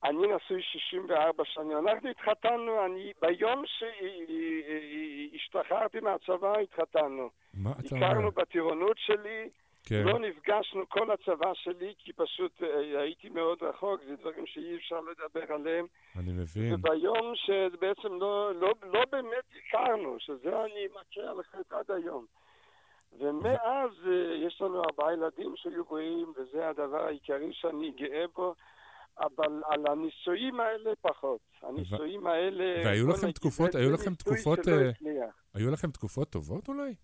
אני נשוי 64 שנים. אנחנו התחתנו, אני, ביום שהשתחררתי מהצבא התחתנו. מה אתה אומר? הכרנו בטירונות שלי, כן. לא נפגשנו כל הצבא שלי, כי פשוט אה, הייתי מאוד רחוק, זה דברים שאי אפשר לדבר עליהם. אני מבין. וביום שבעצם לא, לא, לא באמת הכרנו, שזה אני מכה על החטא עד היום. ומאז אה, יש לנו ארבעה ילדים שהיו בריאים, וזה הדבר העיקרי שאני גאה בו. אבל על הנישואים האלה פחות. הנישואים האלה... והיו לכם תקופות, היו לכם תקופות, אה. היו לכם תקופות טובות אולי?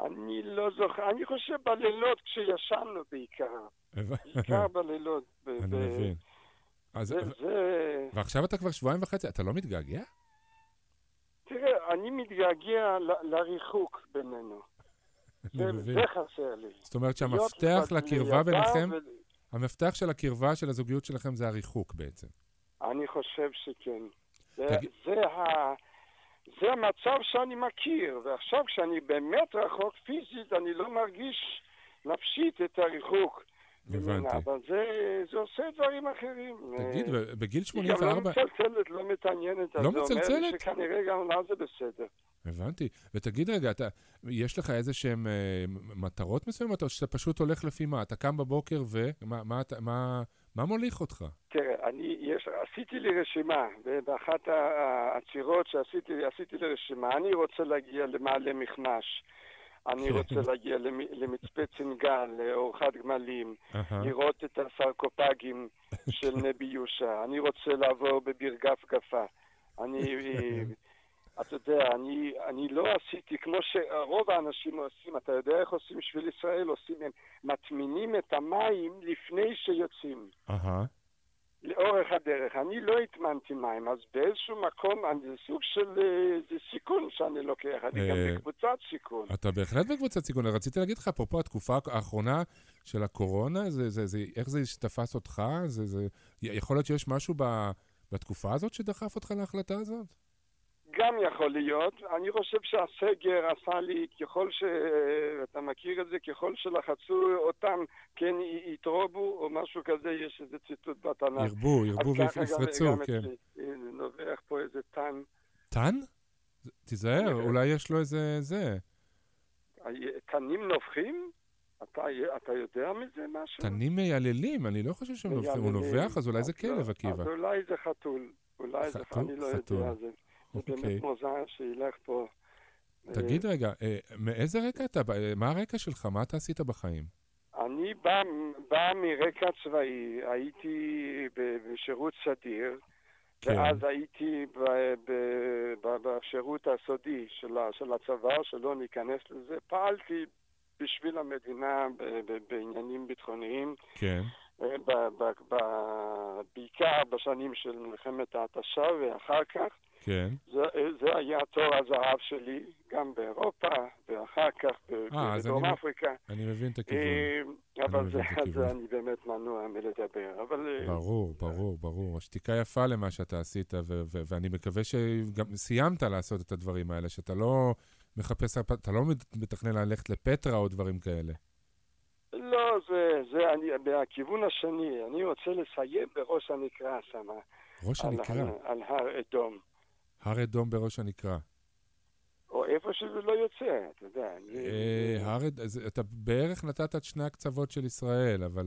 אני לא זוכר, אני חושב בלילות כשישנו בעיקר. בעיקר בלילות. אני מבין. אז, זה, זה... ועכשיו אתה כבר שבועיים וחצי, אתה לא מתגעגע? תראה, אני מתגעגע ל- לריחוק בינינו. זה, חסר לי. זאת אומרת שהמפתח לקרבה ביניכם, המפתח של הקרבה של הזוגיות שלכם זה הריחוק בעצם. אני חושב שכן. זה המצב שאני מכיר, ועכשיו כשאני באמת רחוק פיזית, אני לא מרגיש נפשית את הריחוק. הבנתי. אבל זה, זה עושה דברים אחרים. תגיד, בגיל היא גם לא 84... מצלצלת, לא מתעניינת. לא זה אומר מצלצלת? שכנראה גם לה זה בסדר. הבנתי. ותגיד רגע, אתה, יש לך איזה שהן אה, מטרות מסוימות, או שאתה פשוט הולך לפי מה? אתה קם בבוקר ומה מה, אתה- מה, מה מוליך אותך? תראה, אני, יש, עשיתי לי רשימה, באחת העצירות שעשיתי, עשיתי לי רשימה, אני רוצה להגיע למעלה מכמש, אני כן. רוצה להגיע למ, למצפה צנגל, לאורחת גמלים. לראות את הסרקופגים של נבי יושע, אני רוצה לעבור בביר גפגפה, אני, אתה יודע, אני, אני לא עשיתי, כמו שרוב האנשים עושים, אתה יודע איך עושים שביל ישראל? עושים, הם מטמינים את המים לפני שיוצאים. אהה. לאורך הדרך. אני לא הטמנתי מים, אז באיזשהו מקום, אני- זה סוג של אה, זה סיכון שאני לוקח, אני גם אה, בקבוצת סיכון. אתה בהחלט בקבוצת סיכון. רציתי להגיד לך, אפרופו התקופה האחרונה של הקורונה, זה, זה, זה, איך זה תפס אותך? זה, זה, יכול להיות שיש משהו ב, בתקופה הזאת שדחף אותך להחלטה הזאת? גם יכול להיות. אני חושב שהסגר עשה לי, ככל ש... אתה מכיר את זה, ככל שלחצו אותם, כן יתרובו, או משהו כזה, יש איזה ציטוט בתנ"ך. ירבו, ירבו ויפרצו, כן. הנה, נובח פה איזה טן. טן? תיזהר, אוקיי. אולי יש לו איזה זה. תנים נובחים? אתה, אתה יודע מזה משהו? תנים מייללים, אני לא חושב שהם נובחים. הוא. נובח, אז אולי זה אז כלב, לא, עקיבא. אז אולי זה חתול. אולי זה, חתול? אני לא. יודע. זה, זה אוקיי. באמת מוזר שילך פה. תגיד רגע, אה, מאיזה רקע אתה? אה, מה הרקע שלך? מה אתה עשית בחיים? אני בא, בא מרקע צבאי, הייתי בשירות סדיר, כן. ואז הייתי ב, ב, ב, בשירות הסודי של, של הצבא, שלא ניכנס לזה. פעלתי בשביל המדינה ב, ב, בעניינים ביטחוניים, כן. אה, ב, ב, ב, בעיקר בשנים של מלחמת ההתשה ואחר כך. כן. זה, זה היה תור הזהב שלי, גם באירופה, ואחר כך אה, בדרום אפריקה. אני מבין את הכיוון. אה, אבל זה. זה אני באמת מנוע מלדבר. אבל אה, ברור, ברור, ברור. השתיקה יפה למה שאתה עשית, ואני מקווה שגם סיימת לעשות את הדברים האלה, שאתה לא מחפש, אתה לא מת- מתכנן ללכת לפטרה או דברים כאלה. לא, זה, זה אני, מהכיוון השני. אני רוצה לסיים בראש הנקרה שם. ראש על הנקרה, הר- על הר אדום. הר אדום בראש הנקרה. או איפה שזה לא יוצא, אתה יודע. אה, הר אז אתה בערך נתת את שני הקצוות של ישראל, אבל...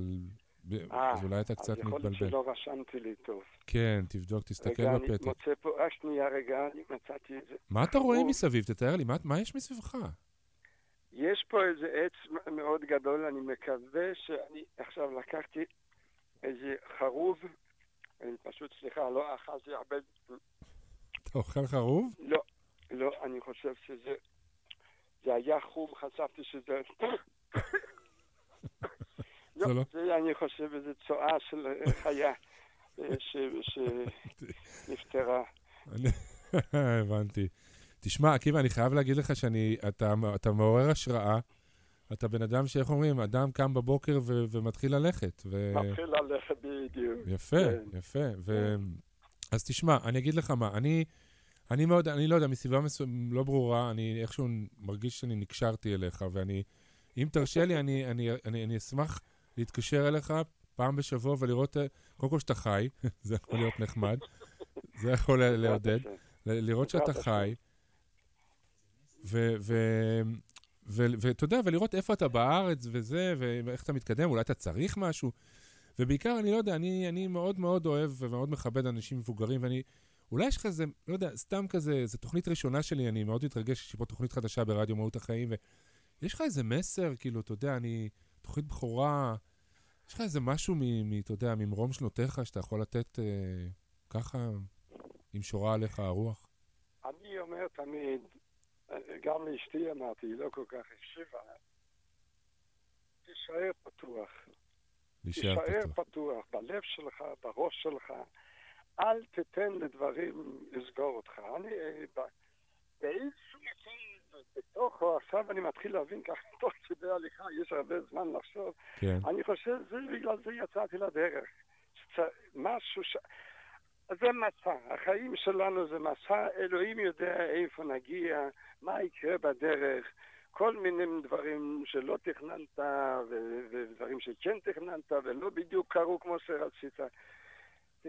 אה, אז אולי אתה קצת יכול להיות מתבלבל. שלא רשמתי לי טוב. כן, תבדוק, תסתכל רגע, אני בפתק. מוצא פה, רק שנייה רגע, אני מצאתי את זה. מה אתה רואה. מסביב? תתאר לי, מה- יש מסביבך? יש פה איזה עץ מאוד גדול, אני מקווה שאני עכשיו לקחתי איזה חרוב, אני פשוט, סליחה, לא אכלתי הרבה, אוכל חרוב? לא, לא, אני חושב שזה, זה היה חוב, חשבתי שזה... זה לא? לא, זה אני חושב איזה צואה של חיה אה, ש- שנפטרה. הבנתי. תשמע, עקיבא, אני חייב להגיד לך שאני, אתה, אתה מעורר השראה. אתה בן אדם שאיך אומרים, אדם קם בבוקר ו, ומתחיל ללכת. ו... מתחיל ללכת בדיוק. יפה, כן. יפה. ו... אז תשמע, אני אגיד לך מה, אני, אני מאוד, אני לא יודע, מסיבה מסוימת לא ברורה, אני איכשהו מרגיש שאני נקשרתי אליך, ואני, אם תרשה לי, אני, אני, אני, אני אשמח להתקשר אליך פעם בשבוע ולראות, קודם כל שאתה חי, זה יכול להיות נחמד, זה יכול לעודד, לראות שאתה חי, ואתה יודע, ולראות איפה אתה בארץ וזה, ואיך אתה מתקדם, אולי אתה צריך משהו. ובעיקר, אני לא יודע, אני, אני מאוד מאוד אוהב ומאוד מכבד אנשים מבוגרים, ואני, אולי יש לך איזה, לא יודע, סתם כזה, זו תוכנית ראשונה שלי, אני מאוד מתרגש, יש לי פה תוכנית חדשה ברדיו מהות החיים, ויש לך איזה מסר, כאילו, אתה יודע, אני, תוכנית בכורה, יש לך איזה משהו, אתה יודע, ממרום שנותיך, שאתה יכול לתת אה, ככה, אם שורה עליך הרוח? אני אומר תמיד, גם לאשתי אמרתי, היא לא כל כך הקשיבה, תישאר פתוח. להישאר תישאר פתוח. פתוח בלב שלך, בראש שלך. אל תיתן לדברים לסגור אותך. אני אה, באיזשהו מקום בתוכו, עכשיו אני מתחיל להבין ככה, תוך כדי הליכה, יש הרבה זמן לחשוב. כן. אני חושב, זה בגלל זה יצאתי לדרך. שצ- משהו ש... זה מסע, החיים שלנו זה מסע, אלוהים יודע איפה נגיע, מה יקרה בדרך, כל מיני דברים שלא תכננת, ודברים שכן תכננת, ולא בדיוק קרו כמו שרצית.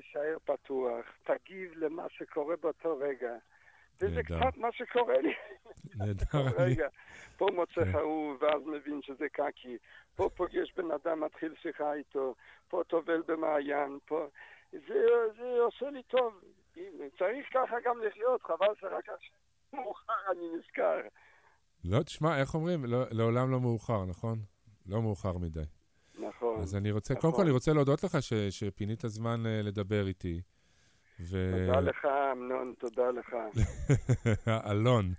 תישאר פתוח, תגיב למה שקורה באותו רגע. וזה. קצת מה שקורה לי. נהדר. רגע, פה מוצא כן. חרוב, ואז מבין שזה קקי. פה פוגש בן אדם, מתחיל שיחה איתו. פה טובל במעיין. פה... זה, זה עושה לי טוב. צריך ככה גם לחיות, חבל שרק מאוחר אני נזכר. לא, תשמע, איך אומרים? לא, לעולם לא מאוחר, נכון? לא מאוחר מדי. נכון. אז אני רוצה, נכון. קודם כל אני רוצה להודות לך ש, שפינית זמן uh, לדבר איתי. ו... תודה לך, אמנון, תודה לך. אלון,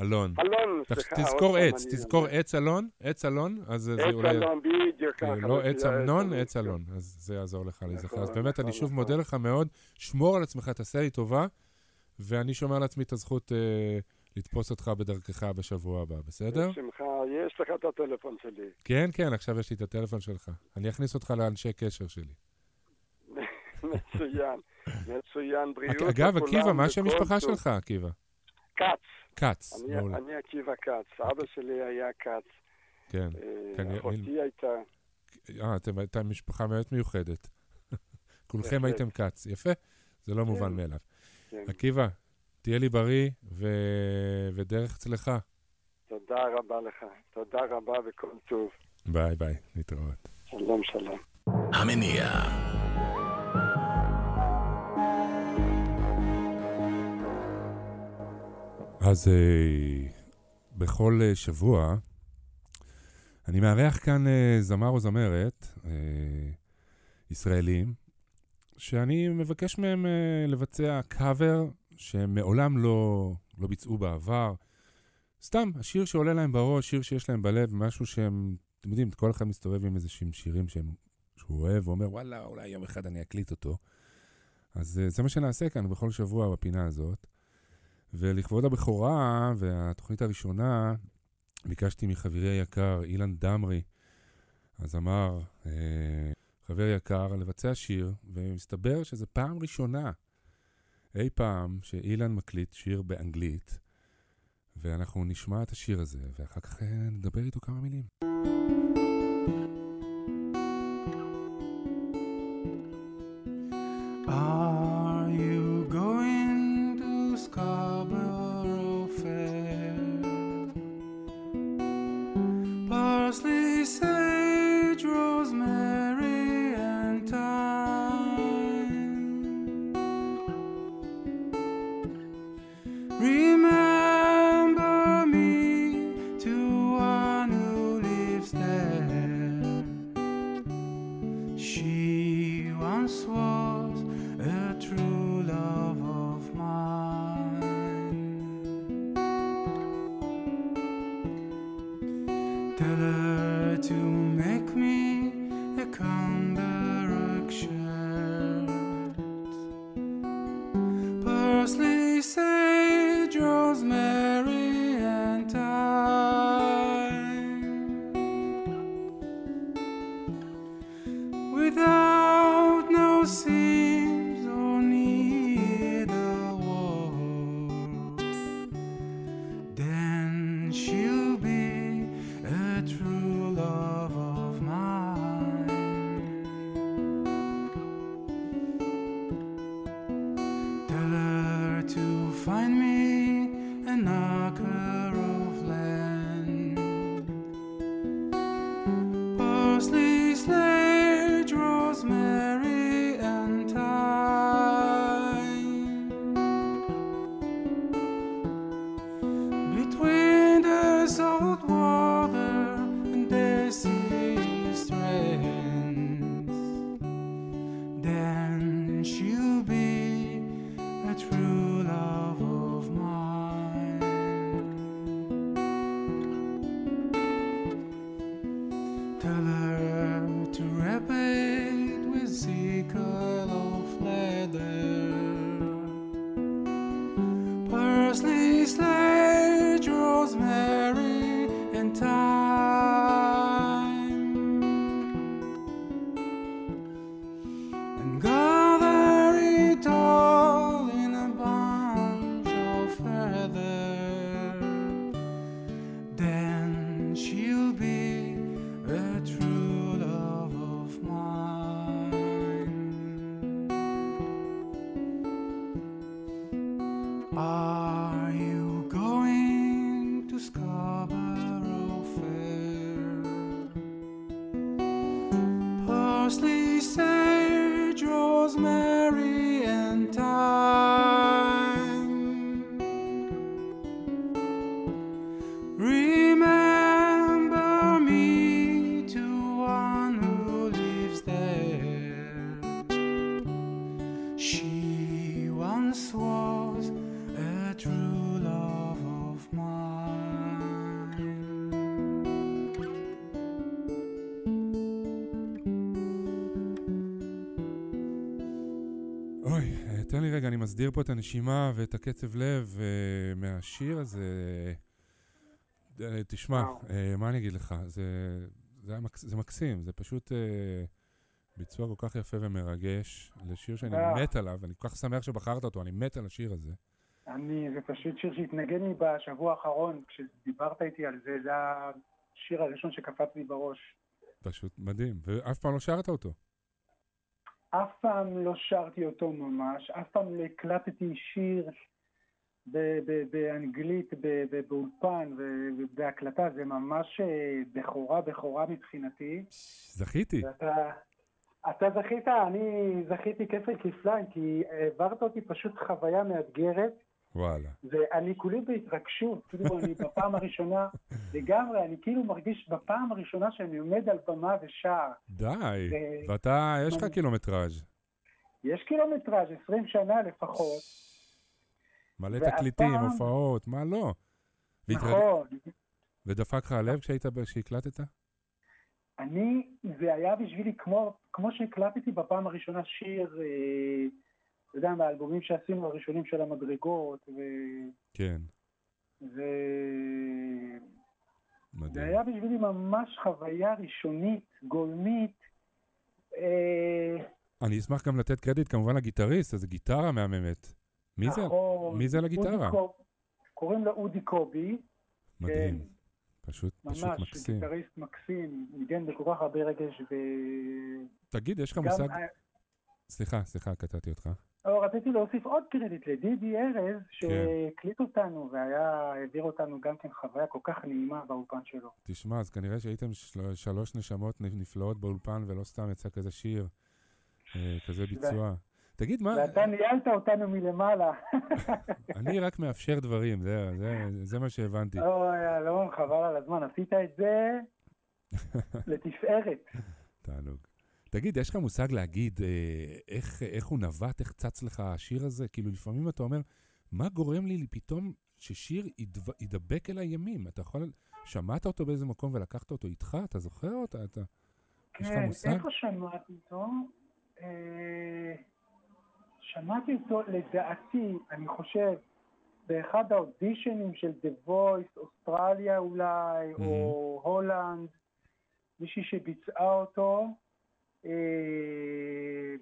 אלון. אלון, סליחה, תזכור עץ, אני תזכור. עץ אלון, עץ אלון, אז זה עץ אולי... אלון, בדיוק ככה. לא עץ אמנון. עץ אלון. אז זה יעזור לך להיזכר. אז נכון, באמת, אני נכון, שוב נכון. מודה לך מאוד. שמור על עצמך, תעשה לי טובה, ואני שומר לעצמי את הזכות אה, לתפוס אותך בדרכך בשבוע הבא, בסדר? בשמחה, יש לך את הטלפון שלי. כן, כן, עכשיו יש לי את הטלפון שלך. אני אכניס אותך לאנשי קשר שלי. מצוין, מצוין, בריאות אגב, לכולם עקיבא, מה וכל המשפחה. שלך, עקיבא? כץ. כץ, מעולה. אני עקיבא כץ, אבא שלי היה כץ. כן. אה, אחותי הייתה, אה, אתם הייתה משפחה באמת מיוחדת. כולכם. הייתם כץ, יפה? זה לא מובן כן. מאליו. כן. עקיבא, תהיה לי בריא ו... ודרך צלחה. תודה רבה לך, תודה רבה וכל טוב. ביי ביי, להתראות. שלום שלום. המניע. אז אה, בכל אה, שבוע אני מארח כאן אה, זמר או זמרת אה, ישראלים, שאני מבקש מהם אה, לבצע קאבר שהם מעולם לא, לא ביצעו בעבר. סתם, השיר שעולה להם בראש, שיר שיש להם בלב, משהו שהם, אתם יודעים, כל אחד מסתובב עם איזה שהם שירים שהם, שהוא אוהב, ואומר, וואלה, אולי יום אחד אני אקליט אותו. אז אה, זה מה שנעשה כאן בכל שבוע בפינה הזאת. ולכבוד הבכורה והתוכנית הראשונה, ביקשתי מחברי היקר, אילן דמרי, הזמר, אה, חבר יקר, לבצע שיר, ומסתבר שזו פעם ראשונה אי פעם שאילן מקליט שיר באנגלית, ואנחנו נשמע את השיר הזה, ואחר כך אה, נדבר איתו כמה מילים. Ah. summer to wrap it with sequins. מסדיר פה את הנשימה ואת הקצב לב אה, מהשיר הזה. אה, תשמע, אה, מה אני אגיד לך? זה, זה, מקס, זה מקסים, זה פשוט אה, ביצוע כל כך יפה ומרגש לשיר שאני אה. מת עליו, אני כל כך שמח שבחרת אותו, אני מת על השיר הזה. אני, זה פשוט שיר שהתנגן לי בשבוע האחרון, כשדיברת איתי על זה, זה השיר הראשון שקפץ לי בראש. פשוט מדהים, ואף פעם לא שרת אותו. אף פעם לא שרתי אותו ממש, אף פעם לא הקלטתי שיר ב- ב- באנגלית ב- ב- באולפן ובהקלטה, זה ממש אה, בכורה בכורה מבחינתי. זכיתי. ואתה אתה זכית, אני זכיתי כפל כפליים, כי העברת אותי פשוט חוויה מאתגרת. וואלה. ואני כולי בהתרגשות, כאילו אני בפעם הראשונה, לגמרי, אני כאילו מרגיש בפעם הראשונה שאני עומד על במה ושר. די, ו- ואתה, יש לך קילומטראז', יש קילומטראז' 20 שנה לפחות, מלא תקליטים, הופעות, מה לא? והתרג- נכון. ודפק לך הלב כשהיית, כשהקלטת? אני, זה היה בשבילי כמו, כמו שהקלטתי בפעם הראשונה שיר, אה, אתה יודע, מהאלבומים שעשינו הראשונים של המדרגות, ו... כן, ו... מדהים. זה היה בשבילי ממש חוויה ראשונית, גולמית. אה, אני אשמח גם לתת קרדיט כמובן לגיטריסט, אז גיטרה מהממת. מי זה? נכון, מי זה על הגיטרה? קוב- קוראים לו אודי קובי. מדהים. כן, פשוט, פשוט ממש, מקסים. גיטריסט מקסים, ניגן בכל כך הרבה רגש, ו... תגיד, יש לך מושג... סליחה, סליחה, קטעתי אותך. או, רציתי להוסיף עוד קרדיט לדידי ארז, כן. שהקליט אותנו והיה, העביר אותנו גם כן חוויה כל כך נעימה באולפן שלו. תשמע, אז כנראה שהייתם של... שלוש נשמות נפלאות באולפן, ולא סתם יצא כזה שיר, אה, כזה ביצוע. תגיד, מה, ואתה ניהלת אותנו מלמעלה. אני רק מאפשר דברים, זה, זה, זה מה שהבנתי. אוי, אלון, חבל על הזמן, עשית את זה לתפארת. תענוג. תגיד, יש לך מושג להגיד אה, איך, איך הוא נווט, איך צץ לך השיר הזה? כאילו, לפעמים אתה אומר, מה גורם לי פתאום ששיר ידב, ידבק אל הימים? אתה יכול... שמעת אותו באיזה מקום ולקחת אותו איתך? אתה זוכר אותה? אתה... יש לך כן, מושג? איפה שמעתי אותו? אה, שמעתי אותו, לדעתי, אני חושב, באחד האודישנים של The Voice, אוסטרליה אולי, או הולנד, מישהי שביצעה אותו, אה,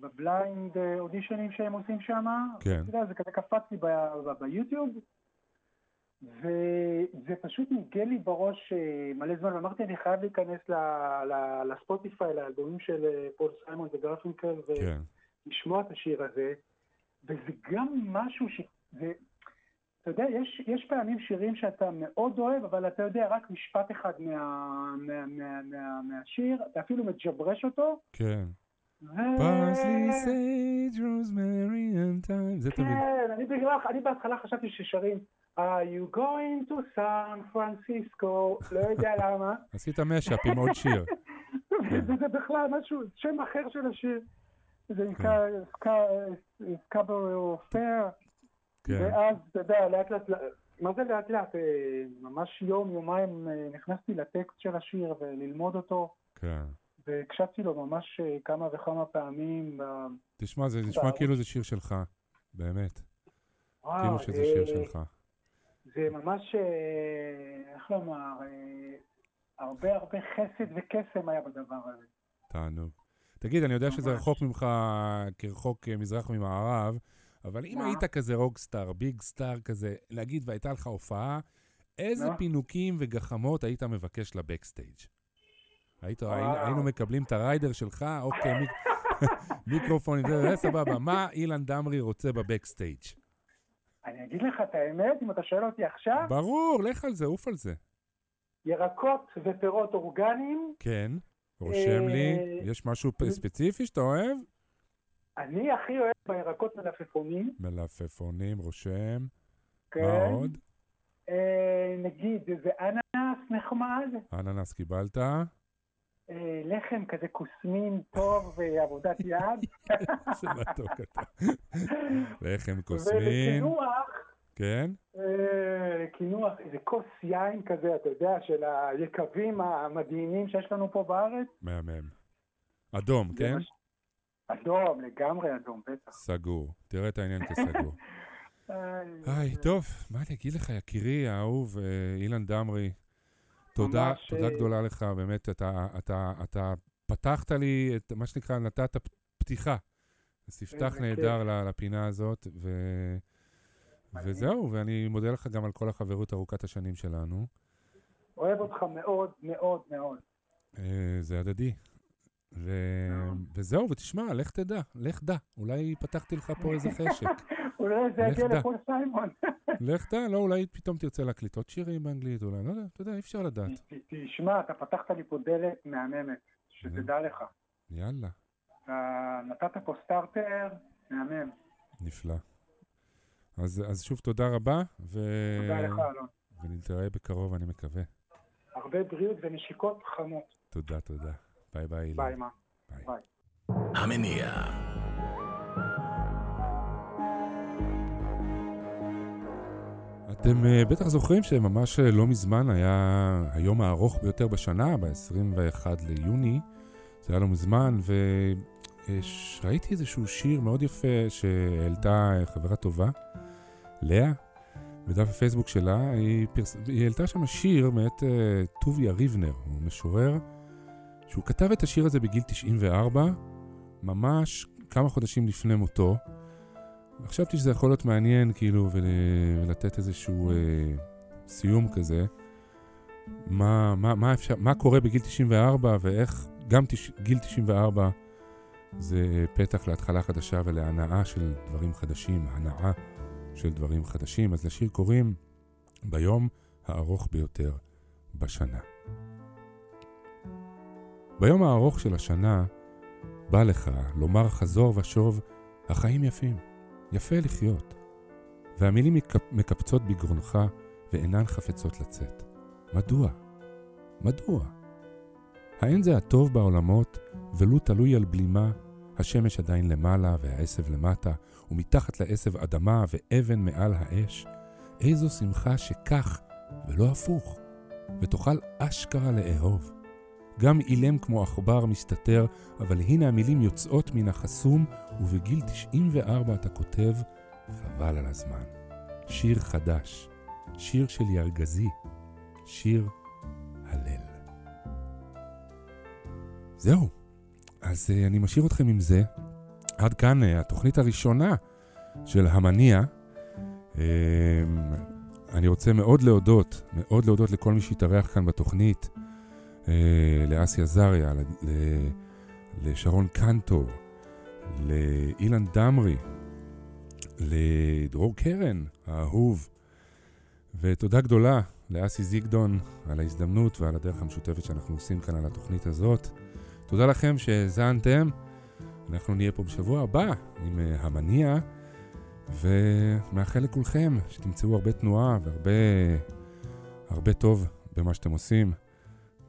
בבליינד אה, אודישנים שהם עושים שם. כן. אתה יודע, זה כזה קפץ לי ביוטיוב, וזה פשוט ניגן לי בראש אה, מלא זמן, ואמרתי, אני חייב להיכנס לספוטיפיי, לאלבומים של אה, פול סיימון וגרפינקל, כן. ולשמוע את השיר הזה, וזה גם משהו ש... זה, אתה יודע, יש, יש פעמים שירים שאתה מאוד אוהב, אבל אתה יודע רק משפט אחד מה, מה, מה, מה, מהשיר, אתה אפילו מג'ברש אותו, כן. Parsley, sage, rosemary and thyme. זה תמיד. כן, אני בגלל, אני בהתחלה חשבתי ששרים are you going to San Francisco, לא יודע למה. עשית mashup עם עוד שיר. וזה זה בכלל משהו, שם אחר של השיר. זה נקרא Scarborough Fair. כן. ואז, אתה יודע, לאט לאט, מה זה לאט לאט? אה, ממש יום, יומיים אה, נכנסתי לטקסט של השיר וללמוד אותו, כן. והקשבתי לו ממש אה, כמה וכמה פעמים. תשמע, זה נשמע. כאילו זה שיר שלך, באמת. וואו, כאילו שזה אה, שיר שלך. זה ממש, איך לומר, אה, הרבה הרבה חסד וקסם היה בדבר הזה. תענוג. תגיד, אני יודע שזה ממש. רחוק ממך כרחוק מזרח ממערב, אבל אם? היית כזה רוקסטאר, ביג סטאר כזה, נגיד והייתה לך הופעה, איזה נו. פינוקים וגחמות היית מבקש לבקסטייג'? היית. היינו מקבלים את הריידר שלך, אוקיי, מיק, מיקרופון, זה, סבבה. מה אילן דמרי רוצה בבקסטייג'? אני אגיד לך את האמת, אם אתה שואל אותי עכשיו, ברור, לך על זה, עוף על זה. ירקות ופירות אורגניים, כן, רושם לי. אה, יש משהו ספציפי שאתה אוהב? אני הכי אוהב בירקות מלפפונים, מלפפונים, רושם. כן? מה עוד? אה, נגיד איזה אננס נחמד, אננס קיבלת? אה, לחם כזה כוסמין טוב ועבודת יד, איזה מתוק אתה. לחם כוסמין. ולקינוח, כן? אה, קינוח, איזה כוס יין כזה, אתה יודע, של היקבים המדהימים שיש לנו פה בארץ. מהמם. אדום, זה כן? מש- אדום, לגמרי אדום, בטח. סגור. תראה את העניין כסגור. היי, טוב, מה אני אגיד לך, יקירי האהוב, אה, אילן דמרי, תודה, תודה אה, גדולה לך, באמת, אתה, אתה, אתה פתחת לי את מה שנקרא, נתת פתיחה. ספתח נהדר לפינה הזאת, ו... וזהו, ואני מודה לך גם על כל החברות ארוכת השנים שלנו. אוהב אותך מאוד מאוד מאוד. אה, זה הדדי. ו... וזהו, ותשמע, לך תדע, לך דע. אולי פתחתי לך פה איזה חשק. אולי זה יגיע. לפול סיימון. לך דע, לא, אולי פתאום תרצה להקליט עוד שירים באנגלית, אולי, לא יודע, אתה יודע, אי אפשר לדעת. תשמע, אתה פתחת לי פה דלת מהממת, שתדע לך. יאללה, אתה נתת פה מהמם. נפלא. אז, אז שוב תודה רבה, ו... תודה לך, אלון. ונתראה בקרוב, אני מקווה. הרבה בריאות ונשיקות חמות. תודה, תודה. ביי ביי, אילן. ביי, מה? ביי. המניע. אתם uh, בטח זוכרים שממש uh, לא מזמן היה היום הארוך ביותר בשנה, ב-21 ליוני. זה היה לא מזמן, וראיתי איזשהו שיר מאוד יפה שהעלתה אה, חברה טובה, לאה, בדף הפייסבוק שלה. היא, פרס... היא העלתה שם שיר מאת טוביה ריבנר, הוא משורר, שהוא כתב את השיר הזה בגיל 94, ממש כמה חודשים לפני מותו. חשבתי שזה יכול להיות מעניין, כאילו, ול... ולתת איזשהו אה, סיום כזה. מה, מה, מה, אפשר, מה קורה בגיל 94 ואיך גם תש... גיל 94 זה פתח להתחלה חדשה ולהנאה של דברים חדשים, הנאה של דברים חדשים. אז לשיר קוראים ביום הארוך ביותר בשנה. ביום הארוך של השנה בא לך לומר חזור ושוב, החיים יפים, יפה לחיות. והמילים מקפ... מקפצות בגרונך ואינן חפצות לצאת. מדוע? מדוע? האין זה הטוב בעולמות, ולו תלוי על בלימה, השמש עדיין למעלה והעשב למטה, ומתחת לעשב אדמה ואבן מעל האש? איזו שמחה שכך ולא הפוך, ותוכל אשכרה לאהוב. גם אילם כמו עכבר מסתתר, אבל הנה המילים יוצאות מן החסום, ובגיל 94 אתה כותב, חבל על הזמן. שיר חדש, שיר של ירגזי, שיר הלל. זהו, אז uh, אני משאיר אתכם עם זה. עד כאן uh, התוכנית הראשונה של המניע. Uh, אני רוצה מאוד להודות, מאוד להודות לכל מי שהתארח כאן בתוכנית. Uh, לאסי עזריה, לשרון קנטור, לאילן דמרי, לדרור קרן האהוב, ותודה גדולה לאסי זיגדון על ההזדמנות ועל הדרך המשותפת שאנחנו עושים כאן על התוכנית הזאת. תודה לכם שהאזנתם. אנחנו נהיה פה בשבוע הבא עם uh, המניע, ומאחל לכולכם שתמצאו הרבה תנועה והרבה הרבה טוב במה שאתם עושים,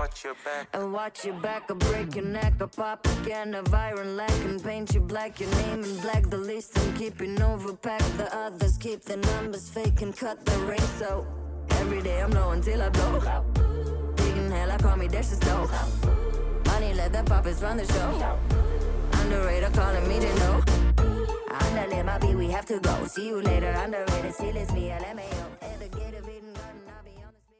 watch your back. And watch your back, I'll break your neck, I'll pop a can of iron lack and paint you black. Your name in black, the list I'm keeping overpacked. The others keep the numbers fake and cut the ring. So every day I'm low until I blow. Digging hell, I call me Dash the. Money, let the puppets run the show. Underrated, calling me to know. Underlay my beat, we have to go. See you later, underrated, still it's me, LMAO.